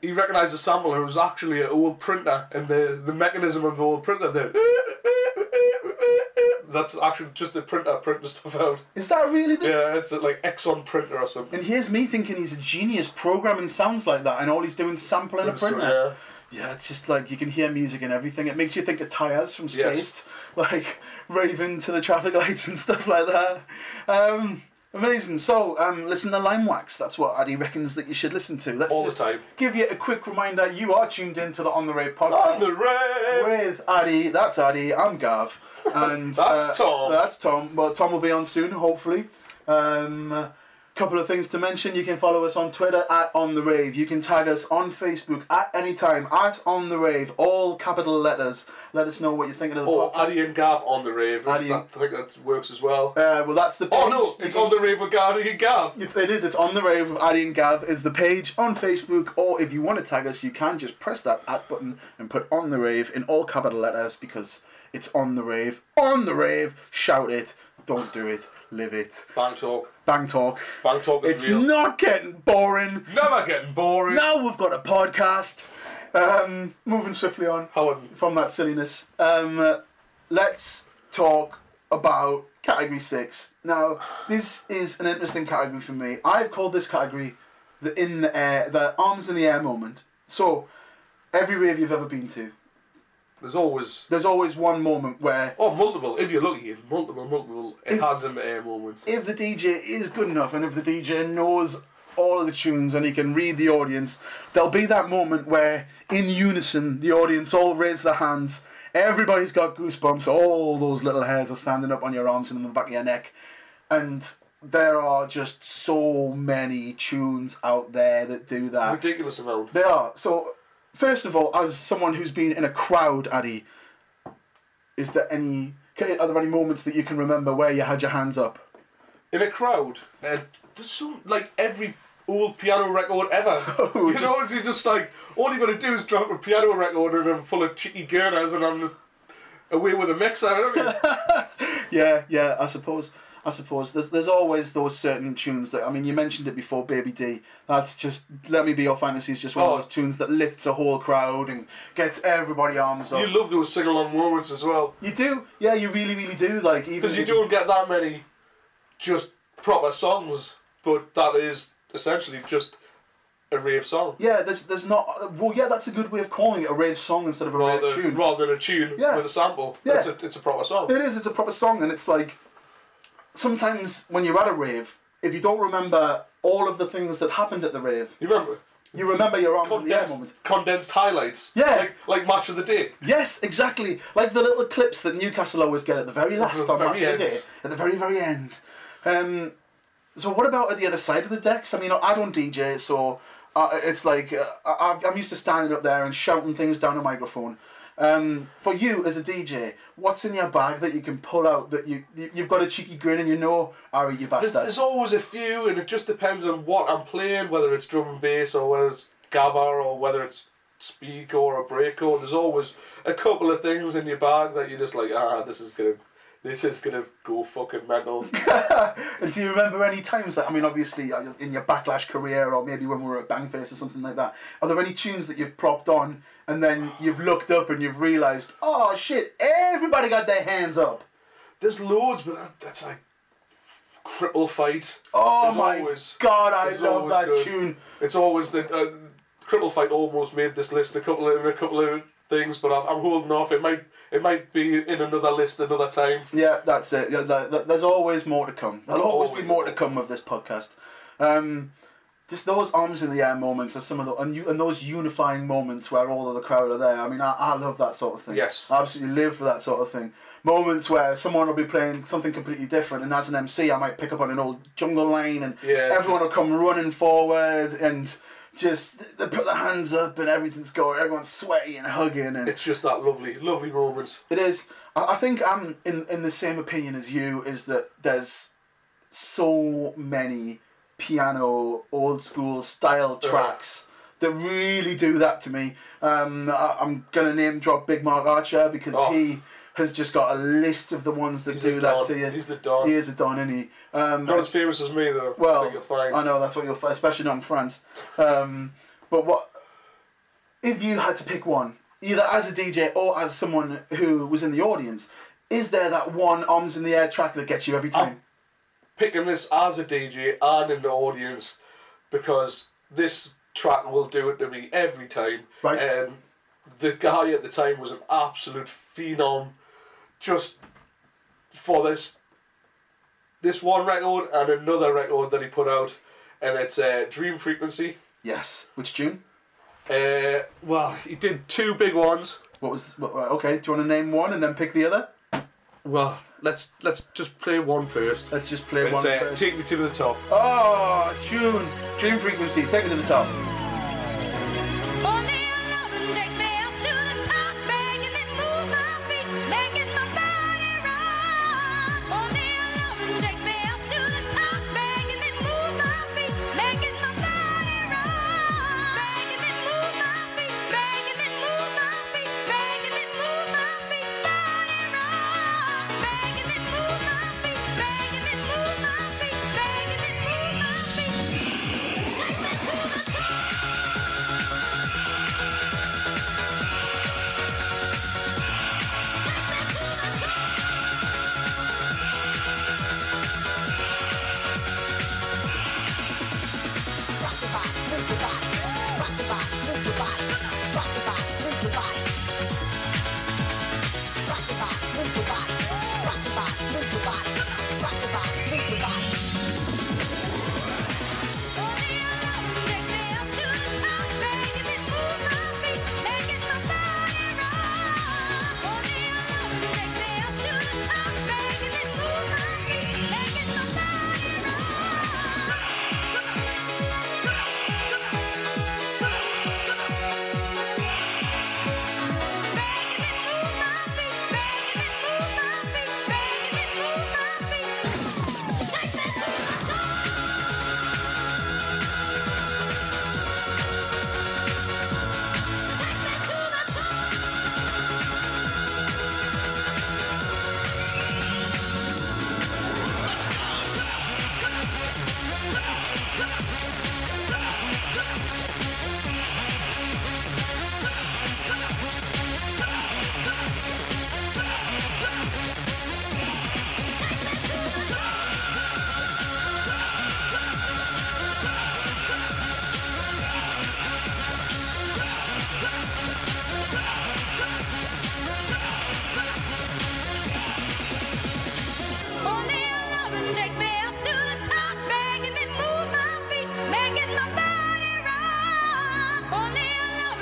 he recognised the sample. It was actually an old printer, and the the mechanism of the old printer there. That's actually just the printer printing stuff out. Is that really the Yeah, it's a, like Epson printer or something. And here's me thinking he's a genius programming sounds like that, and all he's doing is sampling a So, printer. Yeah, Yeah, it's just like you can hear music and everything. It makes you think of Tyres from Yes. Spaced, like raving to the traffic lights and stuff like that. Um, amazing. So, um, listen to Limewax. That's what Addy reckons that you should listen to. Let's All the time. give you a quick reminder. You are tuned in to the On the Rave podcast On the rave. with Addy. That's Addy. I'm Gav. And That's uh, Tom. That's Tom. Well, Tom will be on soon, hopefully. Um, couple of things to mention. You can follow us on Twitter at On The Rave. You can tag us on Facebook at any time at On The Rave. All capital letters. Let us know what you're thinking of the Or podcast. Addy and Gav on the rave. Addy That- I think that works as well. Uh, well, that's the page. Oh no, it's on the rave with Addy and Gav. It's, it is. It's on the rave with Addy and Gav is the page on Facebook, or if you want to tag us, you can just press that at button and put on the rave in all capital letters because it's on the rave. On the rave, shout it. Don't do it. Live it. Bang talk. Bang talk. Bang talk is It's real. not getting boring. Never getting boring. Now we've got a podcast. Um, moving swiftly on from that silliness. Um, let's talk about category six. Now, this is an interesting category for me. I've called this category the in the air, the arms in the air moment. So, every rave you've ever been to, There's always there's always one moment where oh multiple. If you're lucky, it's multiple, multiple If- hands in the air moments. if the DJ is good enough and if the DJ knows all of the tunes and he can read the audience, there'll be that moment where, in unison, the audience all raise their hands. Everybody's got goosebumps. All those little hairs are standing up on your arms and on the back of your neck. And there are just so many tunes out there that do that. Ridiculous amount. They are. So, first of all, as someone who's been in a crowd, Addy, is there any. Are there any moments that you can remember where you had your hands up? In a crowd, uh, there's so like every old piano record ever. Oh, you just- know, it's just like all you got to do is drop a piano record and I'm full of cheeky girders and I'm just away with a mixer. I mean, Yeah, yeah. I suppose. I suppose there's there's always those certain tunes that I mean you mentioned it before, Baby D. That's just Let Me Be Your Fantasy is just one Oh. of those tunes that lifts a whole crowd and gets everybody arms up. you love those sing along moments as well You do, yeah, you really, really do. Like even because you don't get that many just proper songs, but that is essentially just a rave song. Yeah, there's there's not. Well, yeah, that's a good way of calling it a rave song instead of a rave tune. rather than a tune Yeah. with a sample, Yeah. it's, a, it's a proper song. It is. It's a proper song, and it's like sometimes when you're at a rave, if you don't remember all of the things that happened at the rave, You remember? you remember your arms in the air Condensed, moment. condensed highlights. Yeah. Like, like match of the day. Yes, exactly. Like the little clips that Newcastle always get at the very last the on very Match of the. Day, at the very, very end. Um, so what about at the other side of the decks? I mean, I don't DJ, so uh, it's like uh, I, I'm used to standing up there and shouting things down a microphone. Um, for you as a DJ, what's in your bag that you can pull out that you, you you've got a cheeky grin and you know, are you There's, there's always a few, and it just depends on what I'm playing, whether it's drum and bass or whether it's gabba or whether it's speak or a break or There's always a couple of things in your bag that you're just like, ah, this is gonna, this is gonna go fucking mental. And do you remember any times that I mean, obviously uh, in your backlash career, or maybe when we were at Bangface or something like that? Are there any tunes that you've propped on and then you've looked up and you've realised, oh shit, everybody got their hands up? There's loads, but that's like cripple fight. Oh There's my always- god, I love always that good. tune. It's always the uh, cripple fight almost made this list a couple of a couple of things, but I'm, I'm holding off. It might it might be in another list another time. Yeah, that's it. Yeah, th- th- there's always more to come. There'll always, be more to come of this podcast. Um, just those arms in the air moments are some of the and, you, and those unifying moments where all of the crowd are there. I mean, I, I love that sort of thing. Yes. I absolutely live for that sort of thing. Moments where someone will be playing something completely different, and as an MC, I might pick up on an old jungle line, and Yeah, everyone just- will come running forward, and just they put their hands up, and everything's going. Everyone's sweaty and hugging, and It's just that lovely, lovely moments. it is. I, I think I'm in in the same opinion as you. Is that there's so many piano old school style tracks that really do that to me. Um, I, I'm gonna name drop Big Mark Archer because Oh. he has just got a list of the ones that He's do that to you. He's the Don. He is a don, isn't he? Um, Not as famous as me though. I well, you'll. I know that's what you'll, especially not in France. Um, but what if you had to pick one, either as a DJ or as someone who was in the audience? Is there that one arms in the air track that gets you every time? Picking this as a DJ and in the audience because this track will do it to me every time. Right. And the guy at the time was an absolute phenom, just for this this one record and another record that he put out, and it's uh, Dream Frequency. yes. Which tune? Uh, well, he did two big ones. What was? What, okay. Do you want to name one and then pick the other? Well, let's let's just play one first. Let's just play It's one uh, first. Take Me to the Top. Oh, tune. Dream frequency. Take me to the top.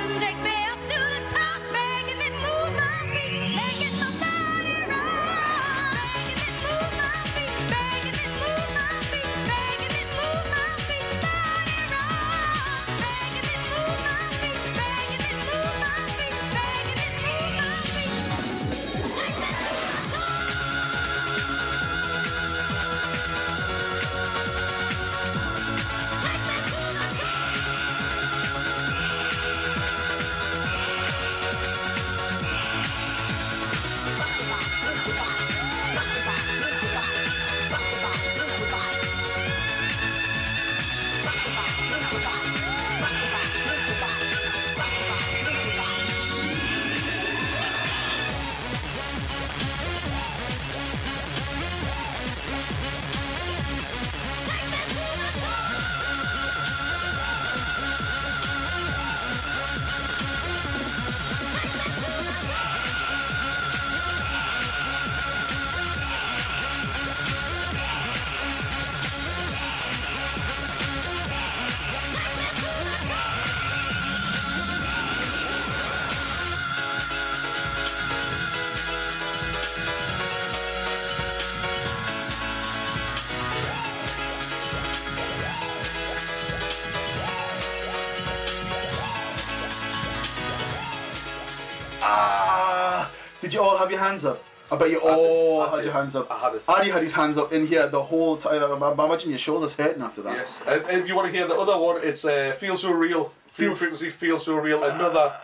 Shakespeare. Did you all have your hands up? I bet you all I had did. your hands up. I had it. Adi had his hands up in here the whole time. I imagine your shoulders hurting after that. Yes. And, and if you want to hear the other one, it's uh, Feel So Real. Feel Frequency, Feel So Real. Another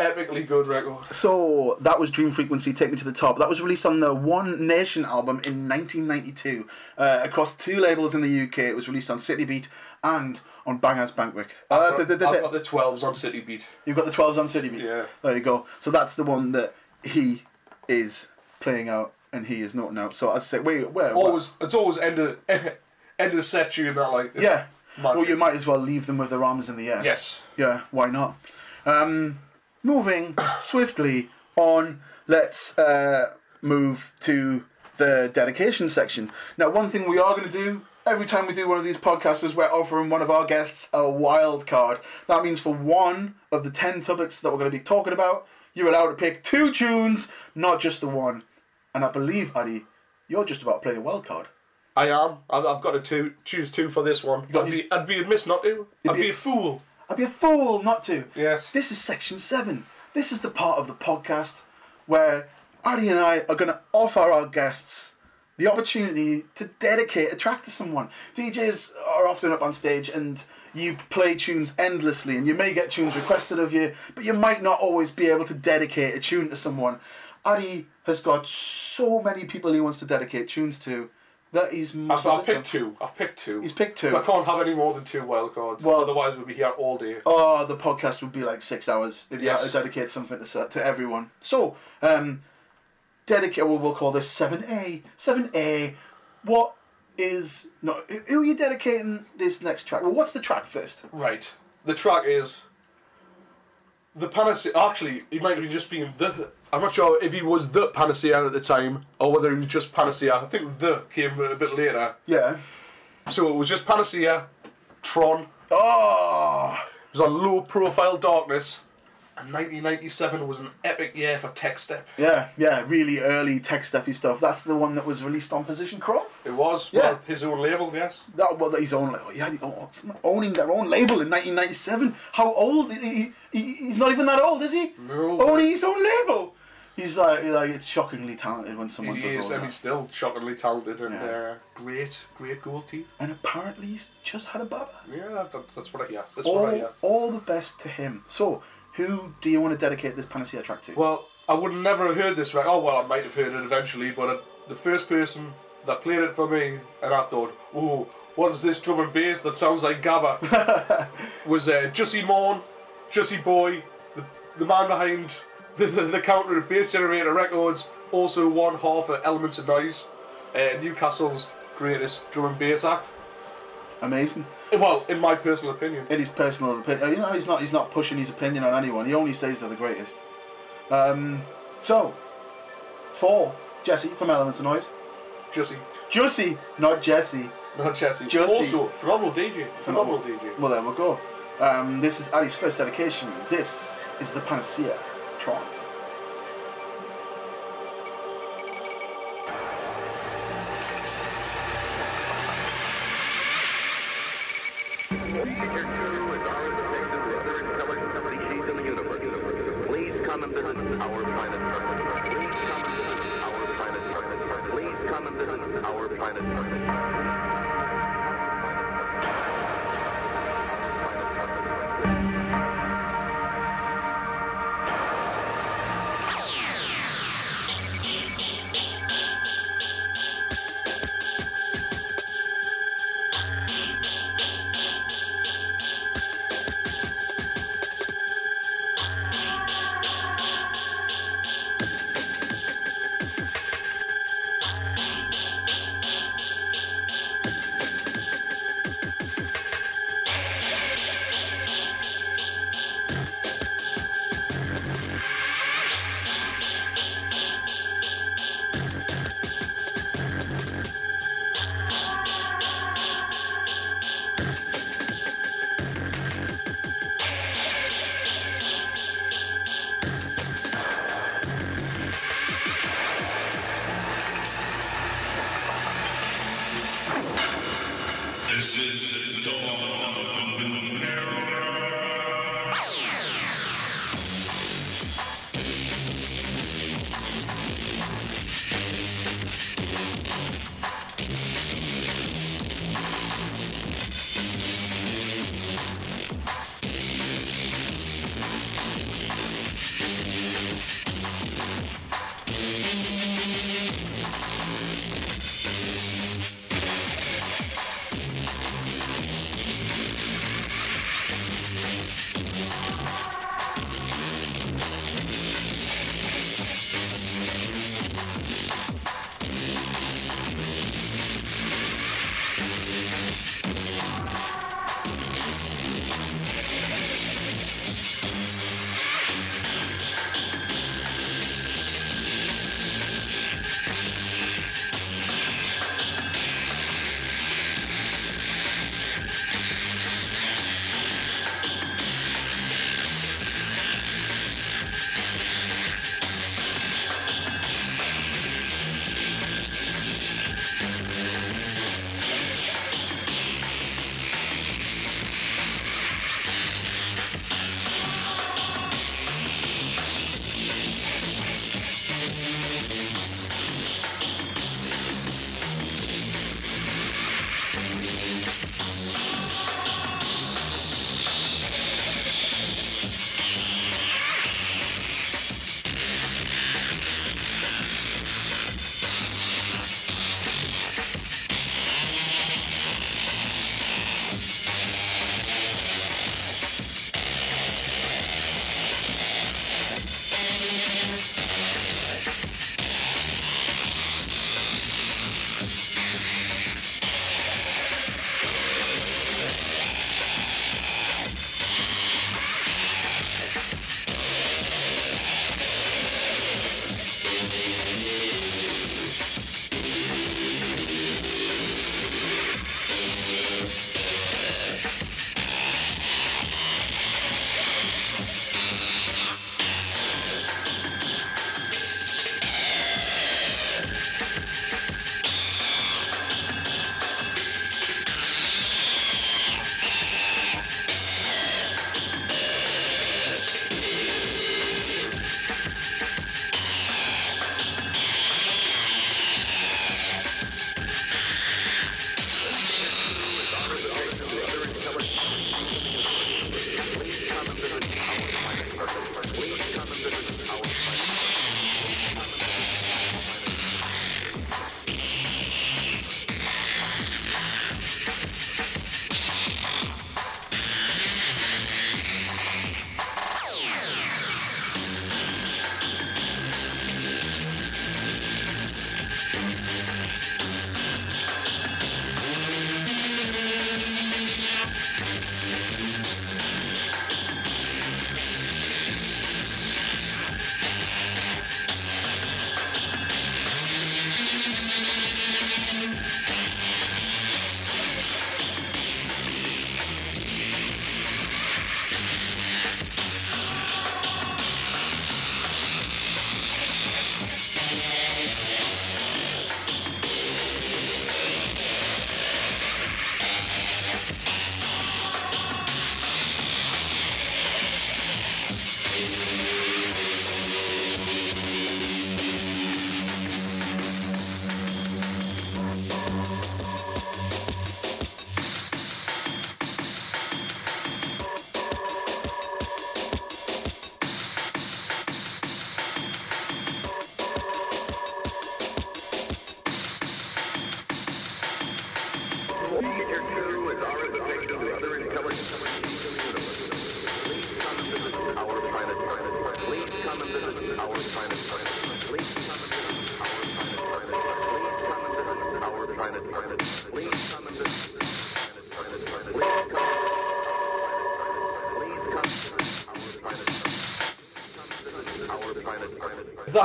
epically good record. So that was Dream Frequency, Take Me to the Top. That was released on the One Nation album in 1992 uh, across two labels in the UK. It was released on City Beat and on Bangers Bankwick. Uh, I've the- the- the- got the 12s on City Beat. You've got the 12s on City Beat. Yeah. There you go. So that's the one that he is playing out and he is not now. So I say, wait, where? Always, it's always end of end of the set tune that like. Yeah. Well, you might as well leave them with their arms in the air. Yes. Yeah, why not? Um, moving swiftly on, let's uh, move to the dedication section. Now, one thing we are going to do every time we do one of these podcasts is we're offering one of our guests a wild card. That means for one of the 10 topics that we're going to be talking about, you're allowed to pick two tunes, not just the one. And I believe, Adi, you're just about to play a wild card. I am. I've, I've got to two, choose two for this one. I'd be, I'd be amiss not to. I'd be- be a fool. I'd be a fool not to. Yes. This is section seven. This is the part of the podcast where Adi and I are going to offer our guests the opportunity to dedicate a track to someone. DJs are often up on stage and you play tunes endlessly, and you may get tunes requested of you, but you might not always be able to dedicate a tune to someone. Adi has got so many people he wants to dedicate tunes to that he's. I've, I've picked two. I've picked two. He's picked two. So I can't have any more than two wild cards. Well- otherwise we'd be here all day. Oh, the podcast would be like six hours if you Yes. had to dedicate something to, to everyone. So, um, dedicate. Well, we'll call this seven A. Seven A. What is no? Who are you dedicating this next track? Well, what's the track first? Right. The track is the panacea. Actually, he might have just been the. I'm not sure if he was the panacea at the time or whether he was just panacea. I think the came a bit later. Yeah. So it was just panacea, Tron. Oh, It was on low profile darkness. And 1997 was an epic year for Tech Step. yeah, yeah. Really early tech stuffy stuff. That's the one that was released on Position Chrome. It was. Yeah. Well, his own label, yes. That well, his own. Oh, yeah, oh, owning their own label in 1997. How old? He, he, he's not even that old, is he? No. Owning his own label. He's like, like it's shockingly talented when someone He does is, all and that. he's still shockingly talented and Yeah. uh, great, great gold teeth. And apparently he's just had a baba. Yeah, that's, that's what I hear. That's what I All, hear. all the best to him. So, who do you want to dedicate this Panacea track to? Well, I would never have heard this right. Oh well, I might have heard it eventually, but uh, the first person that played it for me, and I thought, "Oh, what is this drum and bass that sounds like Gabba?" was uh, Jussie Morn, Jussie Boy, the, the man behind the, the, the counter at Bass Generator Records, also one half of Elements of Noise, uh, Newcastle's greatest drum and bass act. Amazing. Well, in my personal opinion. In his personal opinion, you know, he's not he's not pushing his opinion on anyone. He only says they're the greatest. Um, so, for Jesse from Elements of Noise, Jussie, Jussie, not Jesse. not Jesse. Jussie. Also, phenomenal DJ. Phenomenal DJ. Well, there we go. Um, this is Ali's first dedication. This is the Panacea Tron.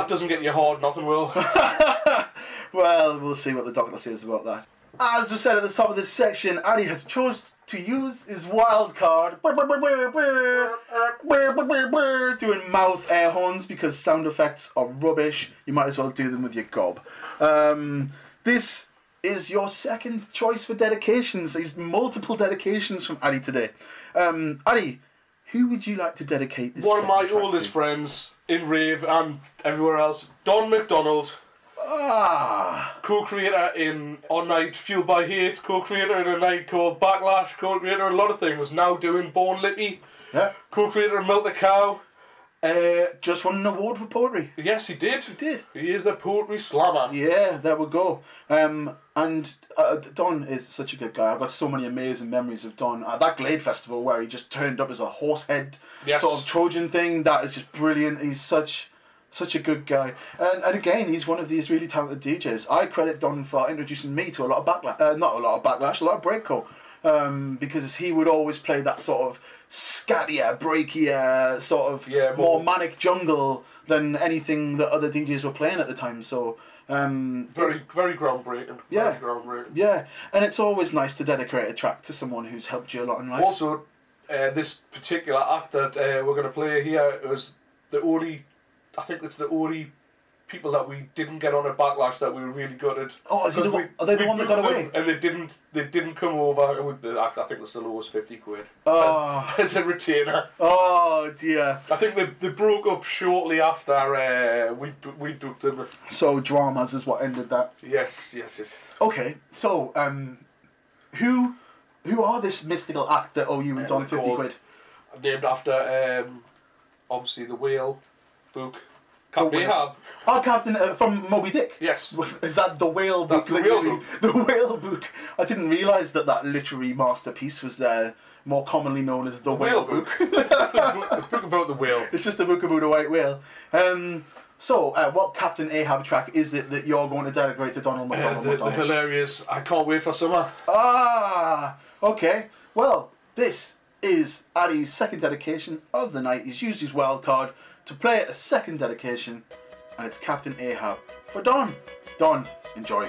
That doesn't get you hard, nothing will. Well, we'll see what the doctor says about that. As we said at the top of this section, Addy has chose to use his wild card doing mouth air horns because sound effects are rubbish. You might as well do them with your gob. Um, this is your second choice for dedications. These multiple dedications from Addy today. Um, Ali, who would you like to dedicate this? To One of my oldest to? friends in rave and everywhere else, Don McDonald, Ah, co-creator in On Night Fueled by Hate, co-creator in a night called Backlash, co-creator in a lot of things. Now doing Born Lippy, yeah. co-creator of Milk the Cow. Uh, Just won an award for poetry. yes, he did. He did. He is the poetry slammer. Yeah, there we go. Um, and uh, Don is such a good guy. I've got so many amazing memories of Don at that Glade Festival where he just turned up as a horse head Yes. sort of Trojan thing. That is just brilliant. He's such such a good guy. And, and again, he's one of these really talented DJs. I credit Don for introducing me to a lot of backlash. Uh, not a lot of backlash, a lot of breakcore. Um, because he would always play that sort of scattier, breakier, sort of Yeah, more more- manic jungle than anything that other DJs were playing at the time. So um, Very, very groundbreaking. Yeah. Very groundbreaking. yeah, and it's always nice to dedicate a track to someone who's helped you a lot in life. Also, uh, this particular act that uh, we're going to play here was the only, I think it's the only people that we didn't get on a backlash that we were really gutted. Oh, is the one- are they the we one that got away? And they didn't, they didn't come over. With the, I think the lowest fifty quid oh, as a retainer. oh dear. I think they, they broke up shortly after uh, we we booked them. So dramas is what ended that. Yes, yes, yes. Okay, so um, who who are this mystical act that owe you and Uh, Don fifty called- quid? Named after um, obviously the whale book. Captain. Ahab. Oh, Captain uh, from Moby Dick. Yes. Is that the whale book? That's the whale you- The whale book. I didn't realise that that literary masterpiece was uh, more commonly known as the whale, Whale book. it's just a book, a book about the whale. It's just a book about a white whale. Um, so, uh, what Captain Ahab track is it that you're going to dedicate to Donald Uh, McDonald? the, the hilarious. I can't wait for summer. Ah, okay. Well, this is Ali's second dedication of the night. He's used his wild card to play a second dedication, and it's Captain Ahab for Don. Don, enjoy.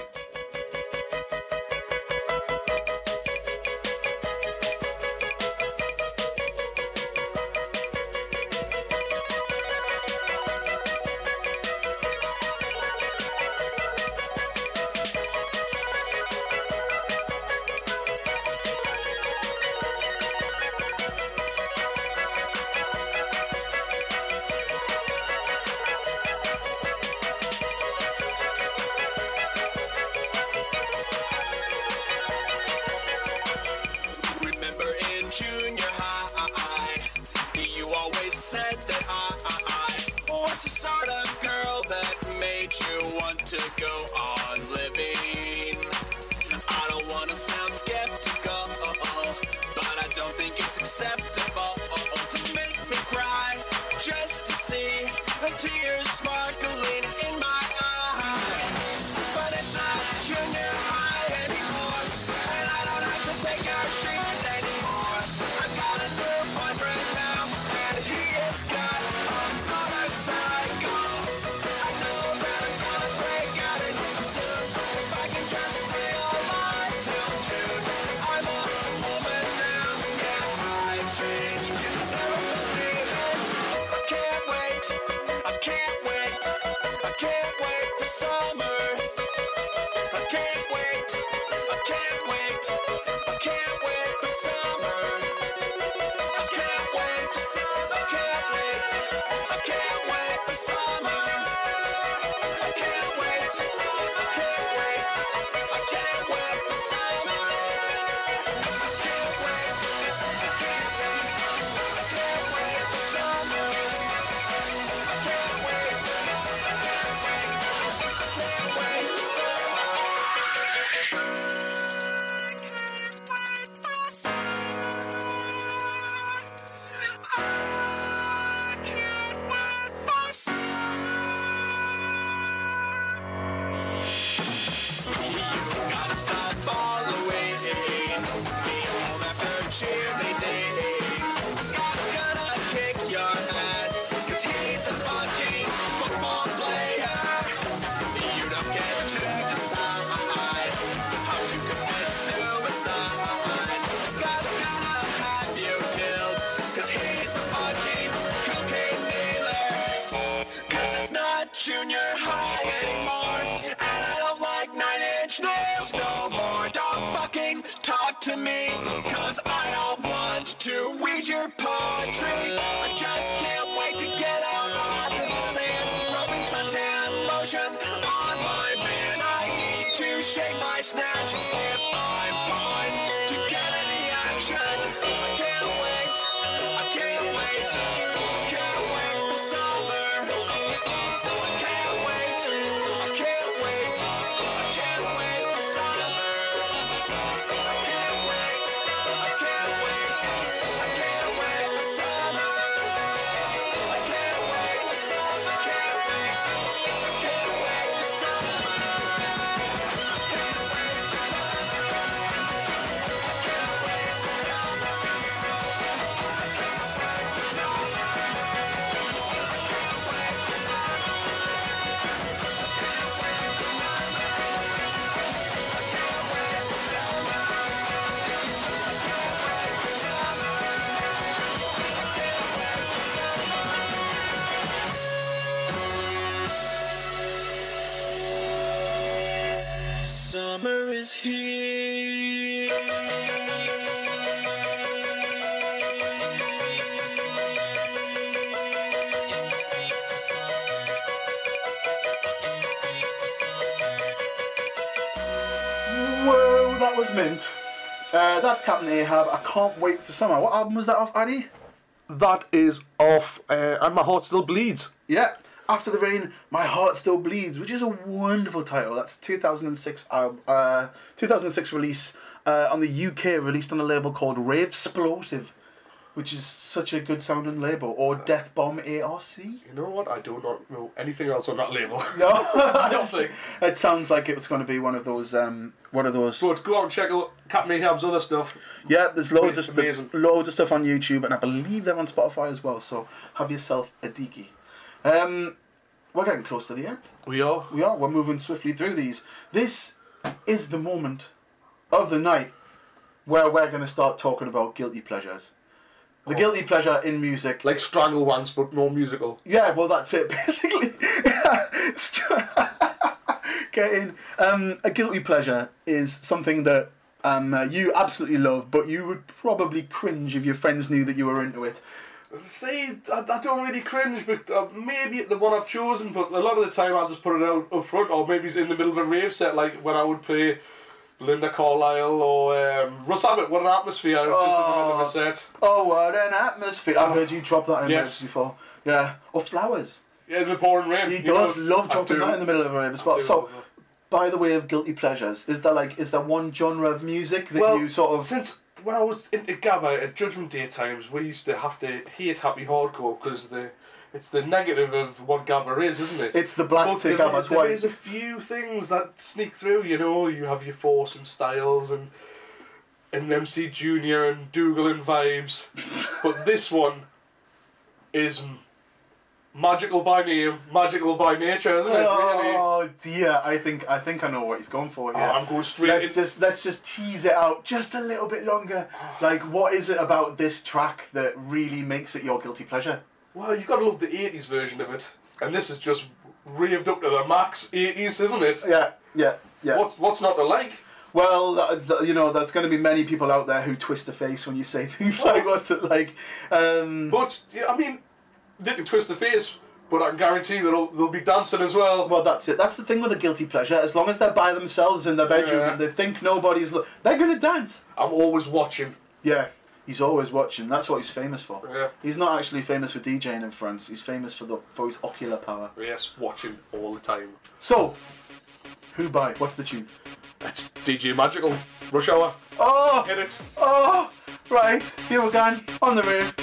Uh, that's Captain Ahab. I can't wait for summer. What album was that off, Addy? That is off, uh, and my heart still bleeds. Yeah. After the Rain, My Heart Still Bleeds, which is a wonderful title. That's 2006 uh, 2006 release uh, on the UK, released on a label called Rave Explosive, which is such a good sounding label. Or Death Bomb ARC. You know what? I do not know anything else on that label. No, Nothing. It sounds like it was going to be one of those, um, one of those. But go out and check out Captain Ahab's other stuff. Yeah, there's loads of there's loads of stuff on YouTube, and I believe they're on Spotify as well. So have yourself a deaky. Um, we're getting close to the end. We are. We are. We're moving swiftly through these. This is the moment of the night where we're going to start talking about guilty pleasures. The guilty pleasure in music. Like Strangle Ones, but more musical. Yeah, well, that's it, basically. Getting um, a guilty pleasure is something that um, uh, you absolutely love, but you would probably cringe if your friends knew that you were into it. See, I, I don't really cringe, but uh, maybe the one I've chosen, but a lot of the time I'll just put it out up front, or maybe it's in the middle of a rave set, like when I would play Belinda Carlisle or um, Russ Abbot, What an Atmosphere, just in the middle of a set. Oh, what an atmosphere! I've heard you drop that in Yes. before. Yeah, or flowers. Yeah, in the pouring rain. He does know, love dropping that in the middle of a rave as well. So, by the way of guilty pleasures, is there like is there one genre of music that well, you sort of since when I was into Gabba at Judgment Day times, we used to have to hate happy hardcore because the it's the negative of what Gabba is, isn't it? It's the black But to there is- white. is a few things that sneak through. You know, you have your Force and Styles and and MC Junior and Dougal and vibes, but this one is magical by name, magical by nature, isn't it? Really? Oh dear, I think I think I know what he's going for here. Oh, I'm going straight Let's in- just let's just tease it out just a little bit longer. Like, what is it about this track that really makes it your guilty pleasure? Well, you've got to love the 80s version of it. And this is just raved up to the max 80s, isn't it? Yeah, yeah, yeah. What's what's not to like? Well, th- th- you know, there's going to be many people out there who twist a face when you say things like, "What's it like?" Um, But, yeah, I mean, they can twist the face, but I can guarantee they'll, they'll be dancing as well. well, that's it. That's the thing with a guilty pleasure. As long as they're by themselves in their bedroom Yeah. and they think nobody's, lo- they're going to dance. I'm always watching. Yeah, he's always watching. That's what he's famous for. Yeah. He's not actually famous for DJing in France. He's famous for the for his ocular power. Yes, watching all the time. So, who by? What's the tune? That's DJ Magical. Rush Hour. Oh, Hit it. oh, right. Here we're going on the roof.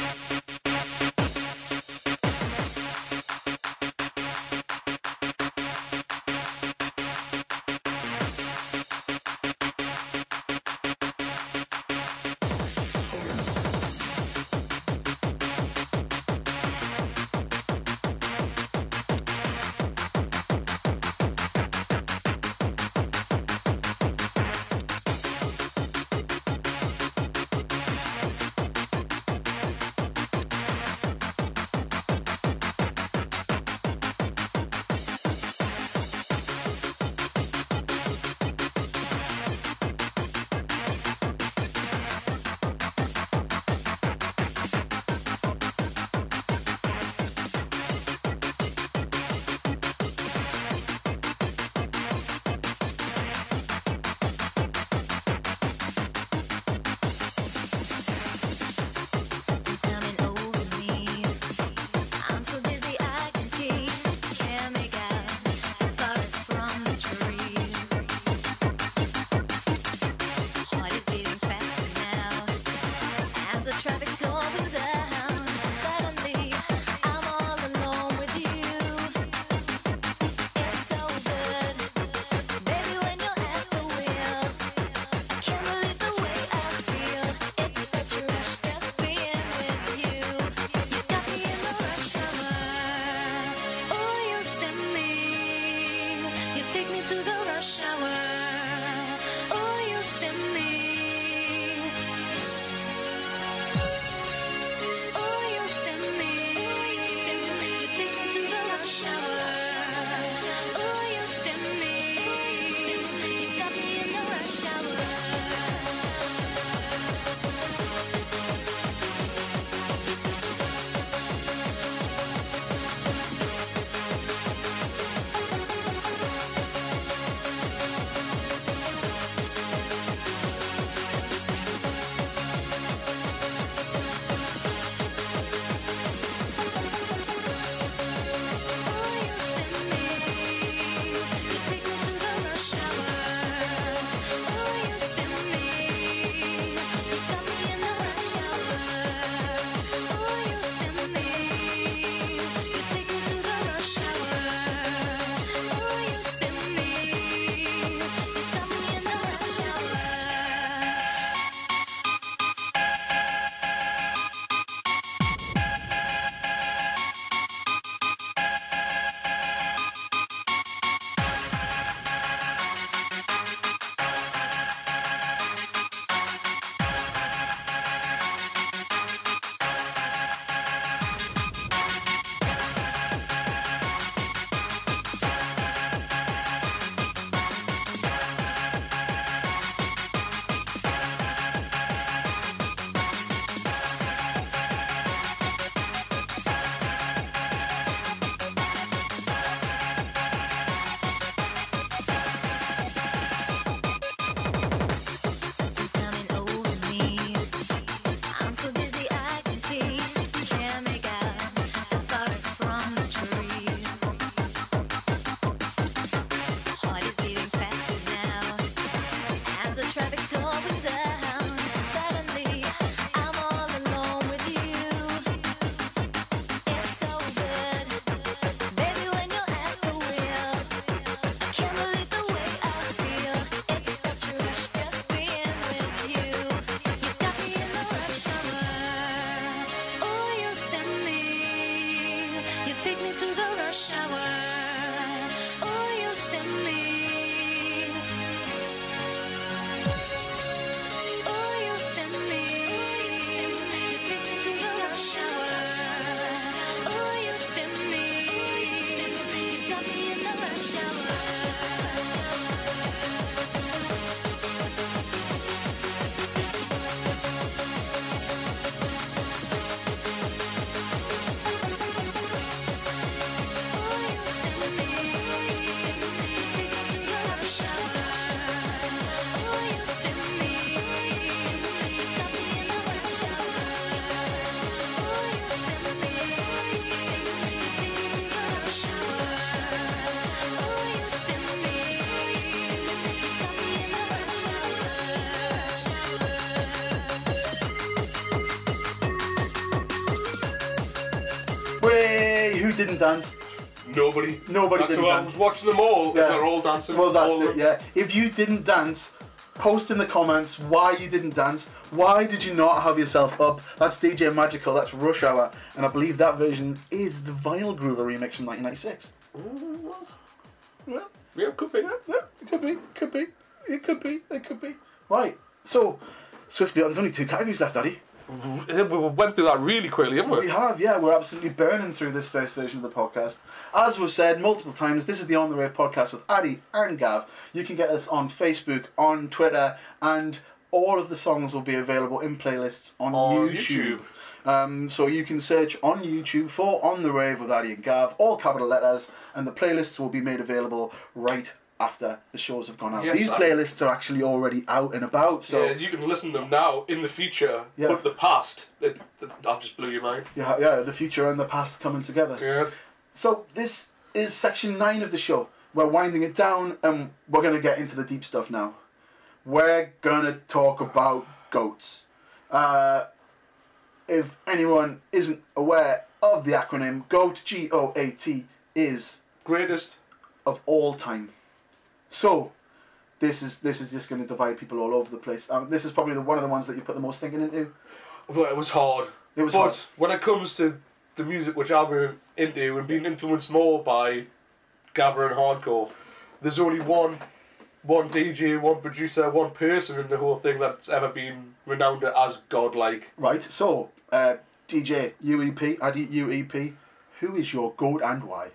Way, who didn't dance? Nobody. Nobody That's didn't who I was watching them all. Yeah. They're all dancing. Well, that's all it. Yeah. If you didn't dance, post in the comments why you didn't dance. Why did you not have yourself up? That's DJ Magical. That's Rush Hour, and I believe that version is the Vinyl Groover remix from 1996. Well, Yeah, could be. yeah, it could be, could be, it could be, it could be. Right. So, swiftly, there's only two categories left, Daddy. We went through that really quickly, haven't We we? have, yeah. We're absolutely burning through this first version of the podcast. As we've said multiple times, this is the On the Rave podcast with Addy and Gav. You can get us on Facebook, on Twitter, and all of the songs will be available in playlists on, On YouTube. YouTube. Um, so you can search on YouTube for On the Rave with Addy and Gav, all capital letters, and the playlists will be made available right after the shows have gone out. Yes, These I- playlists are actually already out and about, so yeah, you can listen to them now in the future, Yeah. but the past, it, that just blew your mind. yeah, yeah, the future and the past coming together. Yeah. So this is section nine of the show. We're winding it down, and we're gonna get into the deep stuff now. We're gonna talk about goats. Uh, if anyone isn't aware of the acronym GOAT, G O A T, is Greatest. of all time. So this is this is just gonna divide people all over the place. Um, this is probably the, one of the ones that you put the most thinking into. Well, it was hard. It was but hard. when it comes to the music which I've been into and being influenced more by Gabba and hardcore, there's only one one DJ, one producer, one person in the whole thing that's ever been renowned as godlike. Right. So uh, DJ UEP, Addy UEP, who is your goat and why?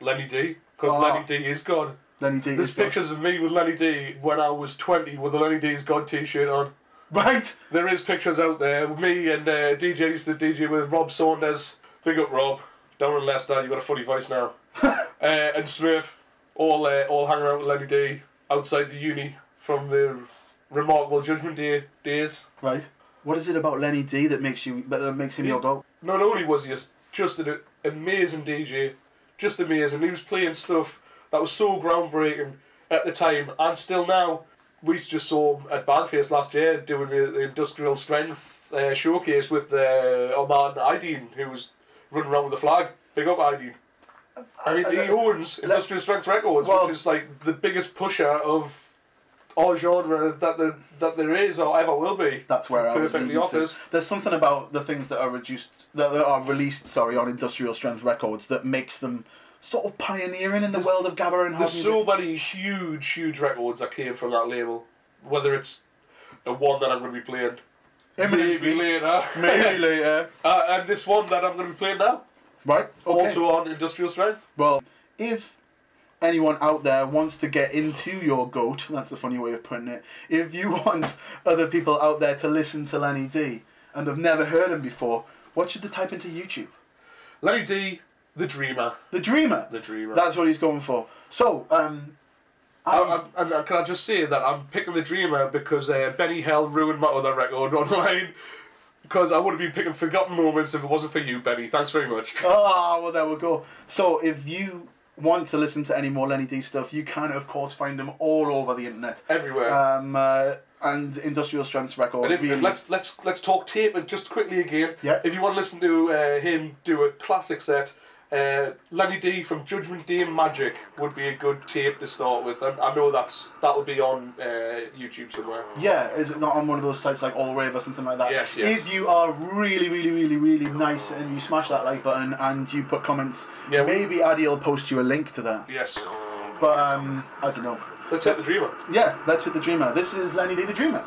Lenny Dee, because Oh. Lenny Dee is God. Lenny Dee. There's pictures of me with Lenny Dee when I was 20 with the Lenny Dee's God t-shirt on. Right. There is pictures out there of me and uh, DJ used to DJ with Rob Saunders. Big up Rob. Down in Leicester, You've got a funny voice now. uh, and Smith, all uh, all hanging out with Lenny Dee outside the uni from the remarkable Judgment Day days. Right. What is it about Lenny Dee that makes you that makes him your goat? Not only was he just, just an amazing DJ, just amazing. He was playing stuff that was so groundbreaking at the time and still now. We just saw him at Bandface last year doing the, the industrial strength uh, showcase with uh, Oman Ideen, who was running around with the flag. Big up Ideen. I mean, he owns Industrial Strength Records, Well- which is like the biggest pusher of our genre that there, that there is or ever will be. That's where I was leading to. There's something about the things that are reduced that, that are released, sorry, on industrial strength records that makes them sort of pioneering in the world of Gabba and There's house so many huge, huge records that came from that label. Whether it's the one that I'm going to be playing maybe later, Maybe later. uh, and this one that I'm going to be playing now, Right. Okay. also on Industrial Strength. Well, if anyone out there wants to get into your goat, that's a funny way of putting it. If you want other people out there to listen to Lenny Dee and they've never heard him before, what should they type into YouTube? Lenny Dee, the Dreamer, The Dreamer. the Dreamer. That's what he's going for. So, um, I, I, and can I just say that I'm picking the Dreamer because uh, Benny Hill ruined my other record online. Because I would have been picking Forgotten Moments if it wasn't for you, Benny. Thanks very much. Ah, well, there we go. So, if you want to listen to any more Lenny Dee stuff, you can, of course, find them all over the internet. Everywhere. Um, uh, and Industrial Strength's record. And if, really- let's let's let's talk tape and just quickly again. Yeah. If you want to listen to uh, him do a classic set, Uh, Lenny Dee from Judgment Day Magic would be a good tape to start with. I, I know that's that'll be on uh, YouTube somewhere. Yeah, is it not on one of those sites like All Rave or something like that? Yes, yes. If you are really, really, really, really nice and you smash that like button and you put comments, Yeah, maybe Addy will post you a link to that. Yes. But um, I don't know. Let's hit the dreamer. Yeah, let's hit the Dreamer. This is Lenny Dee the Dreamer.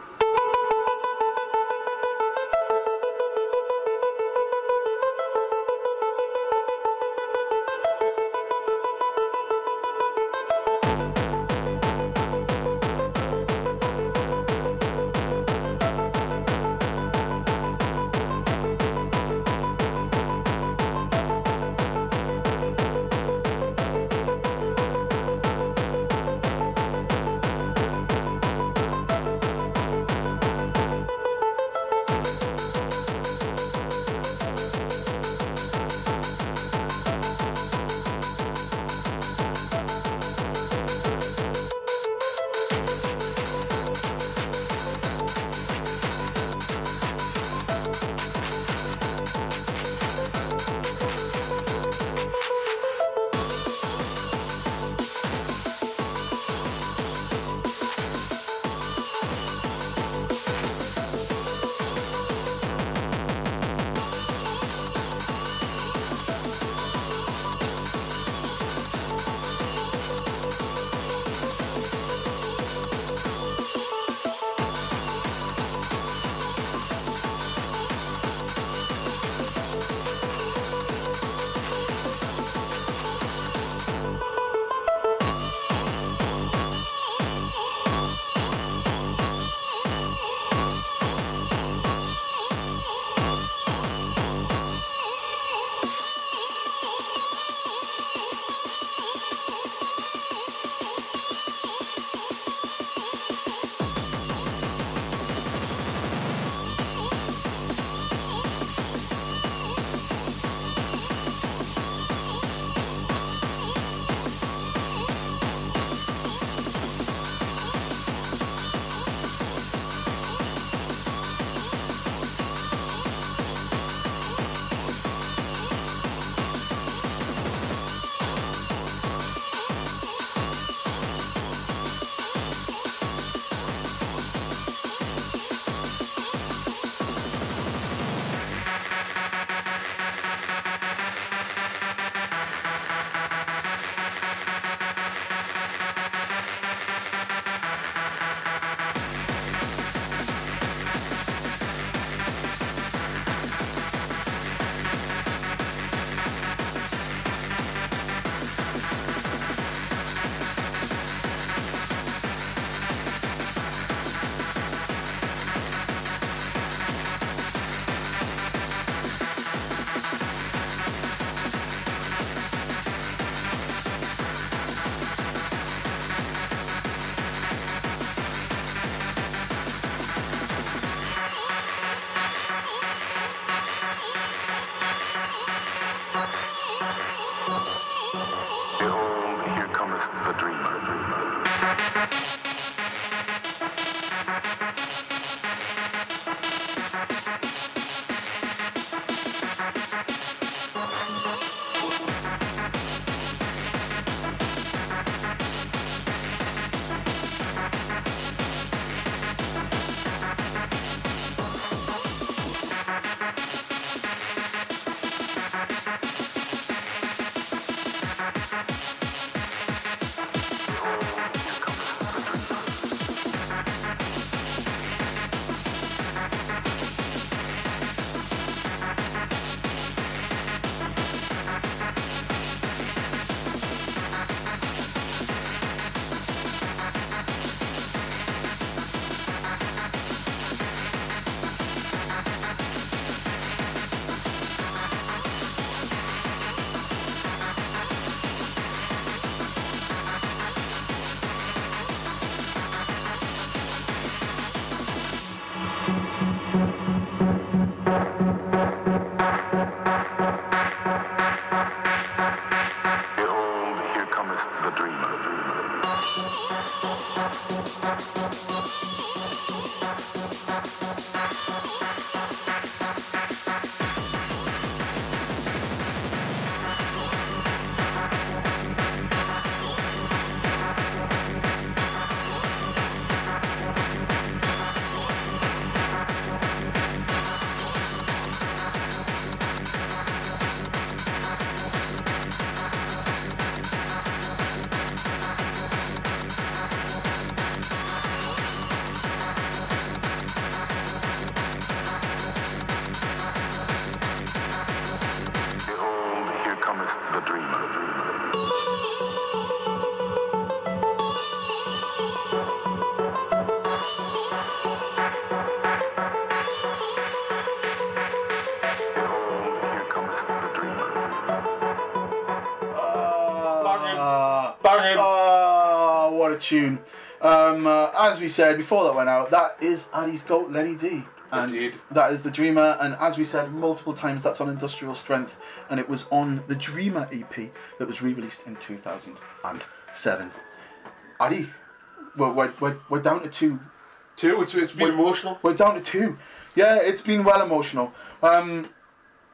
Tune. Um, uh, as we said before that went out, that is Addy's goat, Lenny Dee. And Indeed. that is the Dreamer, and as we said multiple times, that's on Industrial Strength, and it was on the Dreamer EP that was re-released in 2007. Addy, we're, we're, we're, we're down to two Two, it's, it's been emotional. we're down to two. Yeah, it's been well emotional. Um,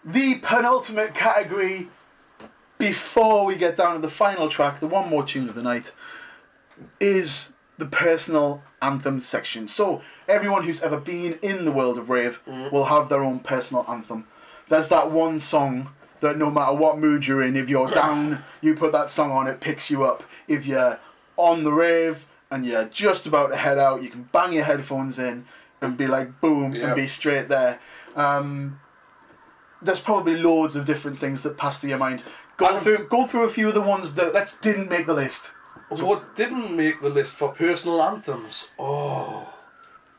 the penultimate category before we get down to the final track, the one more tune of the night, is the personal anthem section. So everyone who's ever been in the world of rave will have their own personal anthem. There's that one song that no matter what mood you're in, if you're down, you put that song on, it picks you up. If you're on the rave and you're just about to head out, you can bang your headphones in and be like boom Yeah. and be straight there. Um, there's probably loads of different things that pass through your mind. Go through go through a few of the ones that let's didn't make the list. So what didn't make the list for personal anthems? Oh,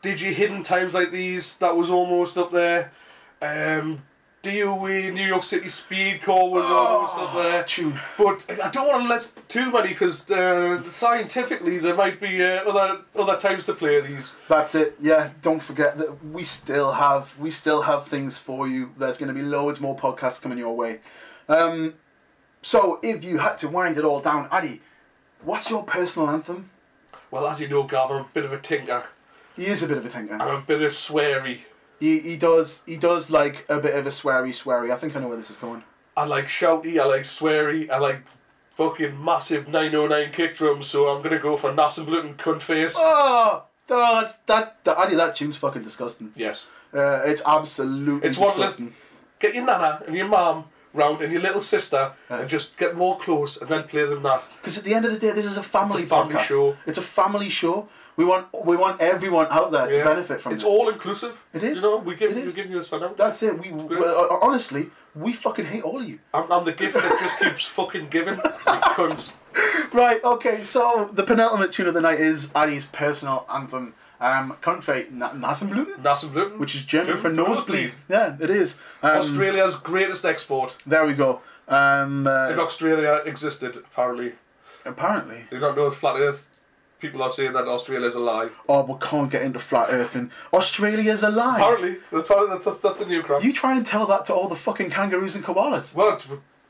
Digi Hidden Times Like These, that was almost up there. Um, DOE, New York City Speed Call was almost up there. Tune. But I don't want to list too many because uh, scientifically there might be uh, other other times to play these. That's it. Yeah, don't forget that we still have we still have things for you. There's going to be loads more podcasts coming your way. Um, so if you had to wind it all down, Addy, what's your personal anthem? Well, as you know, Gav, I'm a bit of a tinker. He is a bit of a tinker. I'm a bit of sweary. He, he does he does like a bit of a sweary sweary. I think I know where this is going. I like shouty, I like sweary, I like fucking massive 909 kick drums, so I'm gonna go for Nasenbluten cunt face. Oh, oh that's that, that Addy. That tune's fucking disgusting. Yes. Uh, it's absolutely It's one disgusting. list. Get your nana and your mum round and your little sister and just get more close and then play them that. Because at the end of the day, this is a family It's a family podcast. show. It's a family show. We want we want everyone out there to benefit from it. It's this. all inclusive. It is. You know, we give, we're giving you this for now. That's it. We, we uh, honestly, we fucking hate all of you. I'm, I'm the gift that just keeps fucking giving. Cunts. Right. Okay. So the penultimate tune of the night is Addy's personal anthem, um, "Country Na- Nasenbluten," Gluten. which is German for nosebleed. Yeah, it is. Um, Australia's greatest export. There we go. Um, If uh, Australia existed, apparently. apparently, You don't know if flat Earth. People are saying that Australia's a lie. oh, we can't get into flat Earth, and Australia's a lie. Apparently, that's, that's, that's a new crap. You try and tell that to all the fucking kangaroos and koalas. Well,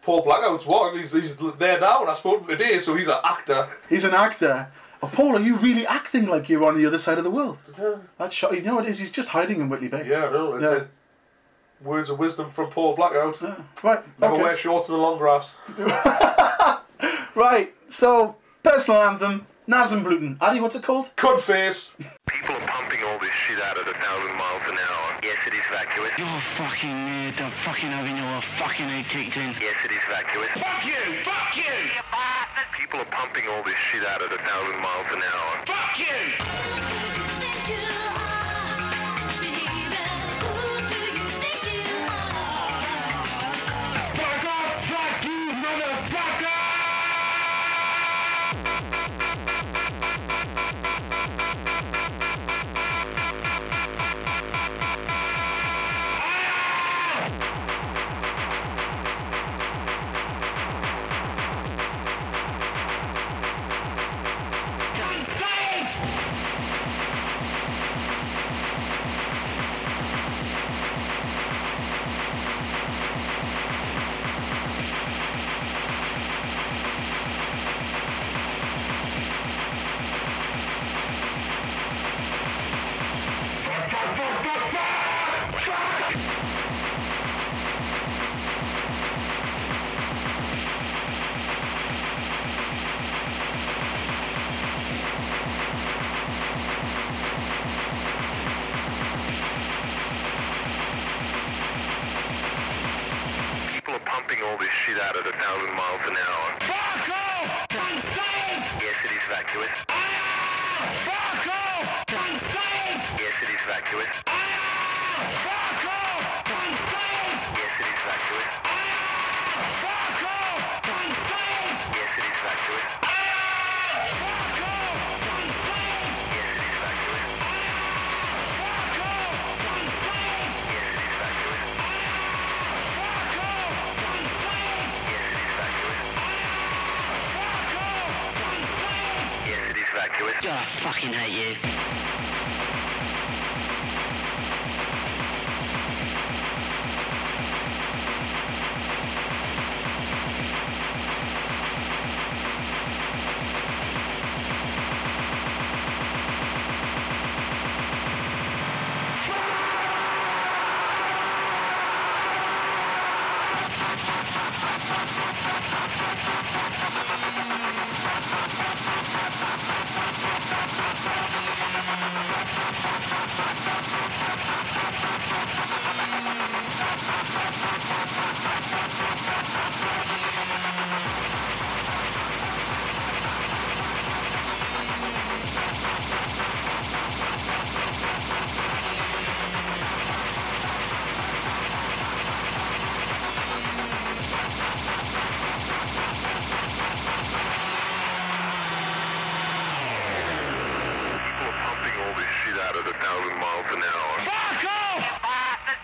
Paul Blackout's one. He's, he's there now, and I spoke to him today, so he's an actor. He's an actor. Oh, Paul, are you really acting like you're on the other side of the world? That's shot. You know what it is? He's just hiding in Whitley Bay. Yeah, I know. It's Yeah. words of wisdom from Paul Blackout. Right. Never okay. wear shorts in the long grass. Right. So, personal anthem, Nasenbluten. Addy, what's it called? Cud face. People are pumping all this shit out at a thousand miles an hour. Yes, it is vacuous. You're fucking weird. I'm fucking having your fucking head kicked in. Yes, it is vacuous. Fuck you! Fuck you! People are pumping all this shit out at a thousand miles an hour. Fuck you! Out at a thousand miles an hour. Fuck off! Face! Yes, it is vacuous. Fuck off! Face! Yes, it is vacuous. Fuck off! Face! Yes, it is vacuous. Fuck off! Face! Yes, it is vacuous. to. God, I fucking hate you. Ha ha ha ha ha ha!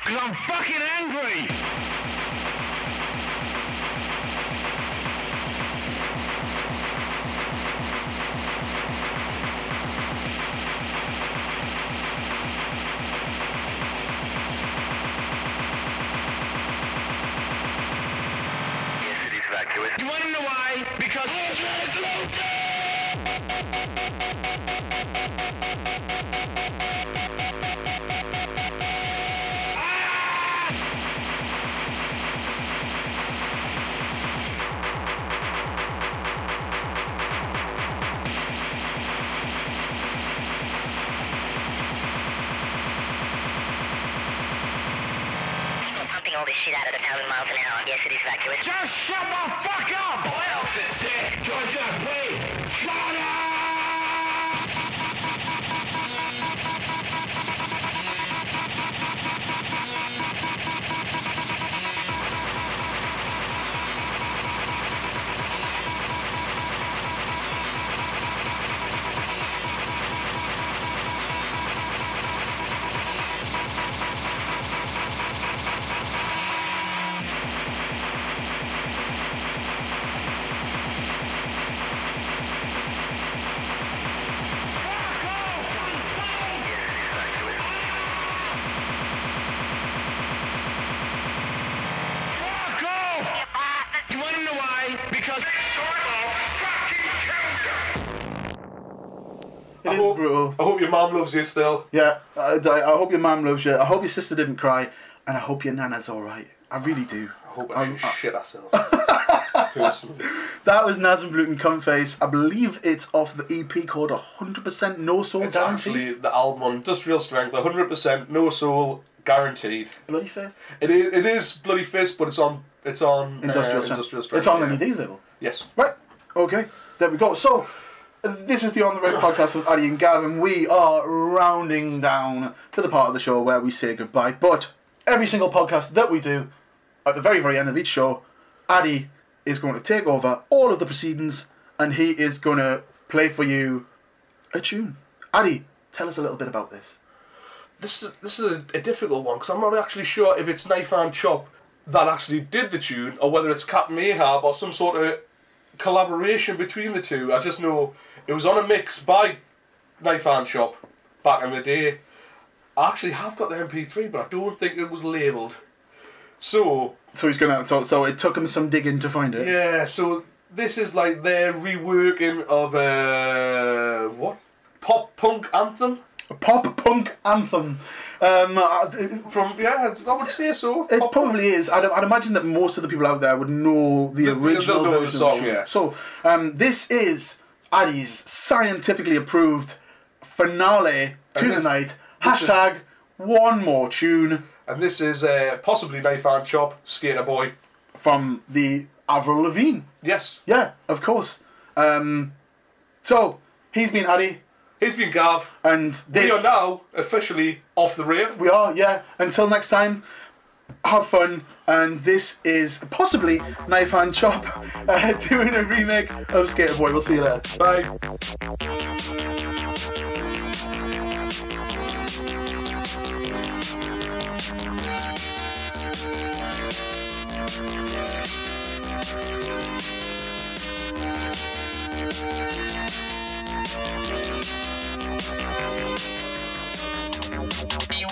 Because I'm fucking angry! Just shut the fuck up! What else is? Georgia, I hope your mum loves you still. Yeah, I, I I hope your mum loves you. I hope your sister didn't cry, and I hope your nana's all right. I really do. I hope Um, I shit herself. That was Nasenbluten Cumface. I believe it's off the EP called 100% No Soul It's Guaranteed. actually the album on Industrial Strength, 100%, no soul, guaranteed. Bloody face. It is, it is Bloody Fist, but it's on it's on Industrial, uh, Strength. Industrial Strength. It's on yeah. NED's label. Yes. Right. Okay. There we go. So, uh, this is the On the Red podcast with Addy and Gavin. We are rounding down to the part of the show where we say goodbye. But every single podcast that we do, at the very, very end of each show, Addy is going to take over all of the proceedings and he is going to play for you a tune. Addy, tell us a little bit about this. This is this is a, a difficult one because I'm not actually sure if it's Knife and Chop that actually did the tune or whether it's Captain Ahab or some sort of collaboration between the two. I just know it was on a mix by Knife and Shop back in the day. I actually have got the MP3, but I don't think it was labelled. So So he's going to. So, so it took him some digging to find it. yeah, so this is like their reworking of a what pop punk anthem pop punk anthem. Um, uh, from yeah, I would say so. It Pop- probably is. I'd, I'd imagine that most of the people out there would know the They'll- original know the version song, of tune. yeah. So, um, this is Addy's scientifically approved finale to And the night. this is- Hashtag one more tune And this is uh, possibly Knife and Chop, Skater Boy. from the Avril Lavigne. Yes. Yeah, of course. Um, so, he's been Addy, He's been Gav. and this. We are now officially off the rave. We are, yeah. Until next time, have fun. And this is possibly Knife Hand Chop uh, doing a remake of Skater Boy. We'll see you later. Bye. He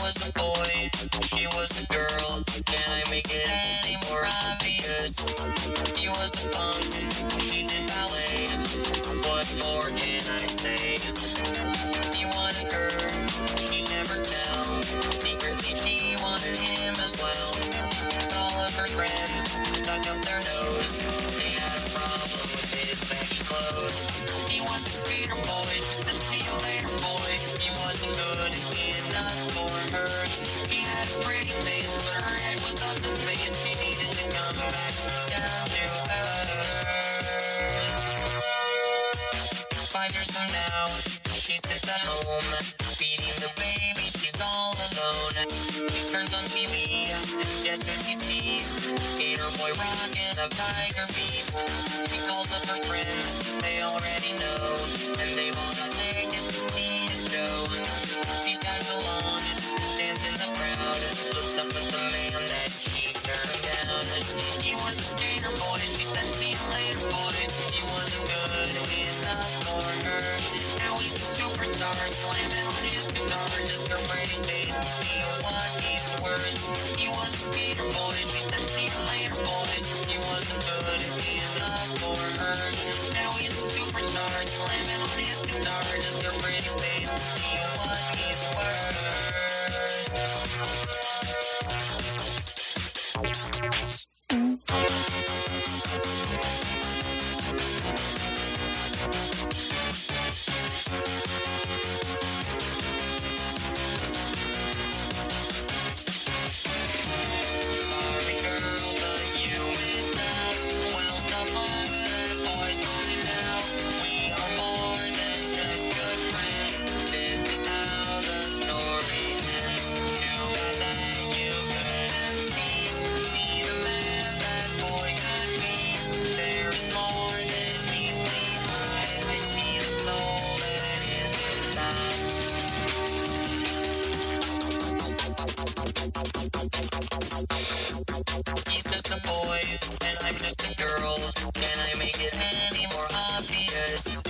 was the boy, she was the girl. Can I make it any more obvious? He was the punk, she did ballet. What more can I say? He wanted her, she never tell. Secretly she wanted him as well. All of her friends stuck up their nose. Problem with his baggy clothes. He was a skater boy, a see you later boy. He wasn't good enough for her. He had a pretty face, but her head was up in space. He needed to come back down to earth. Five years from now, she sits at home, feeding the baby. She's all alone. She turns on TV, skater boy rocking a tiger beat. She calls up her friends, they already know, and they wanna take tickets to see the show. She tags along, stands in the crowd, looks up at the man that she turned down. He was a skater boy, she said, see you later, boy. He wasn't good enough for her. Now he's a superstar, slamming superstar, slamming on his guitar, just a pretty face to see what he's worth. He's just a boy, and I'm just a girl. Can I make it any more obvious?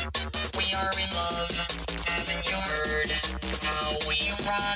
We are in love, haven't you heard? How we rock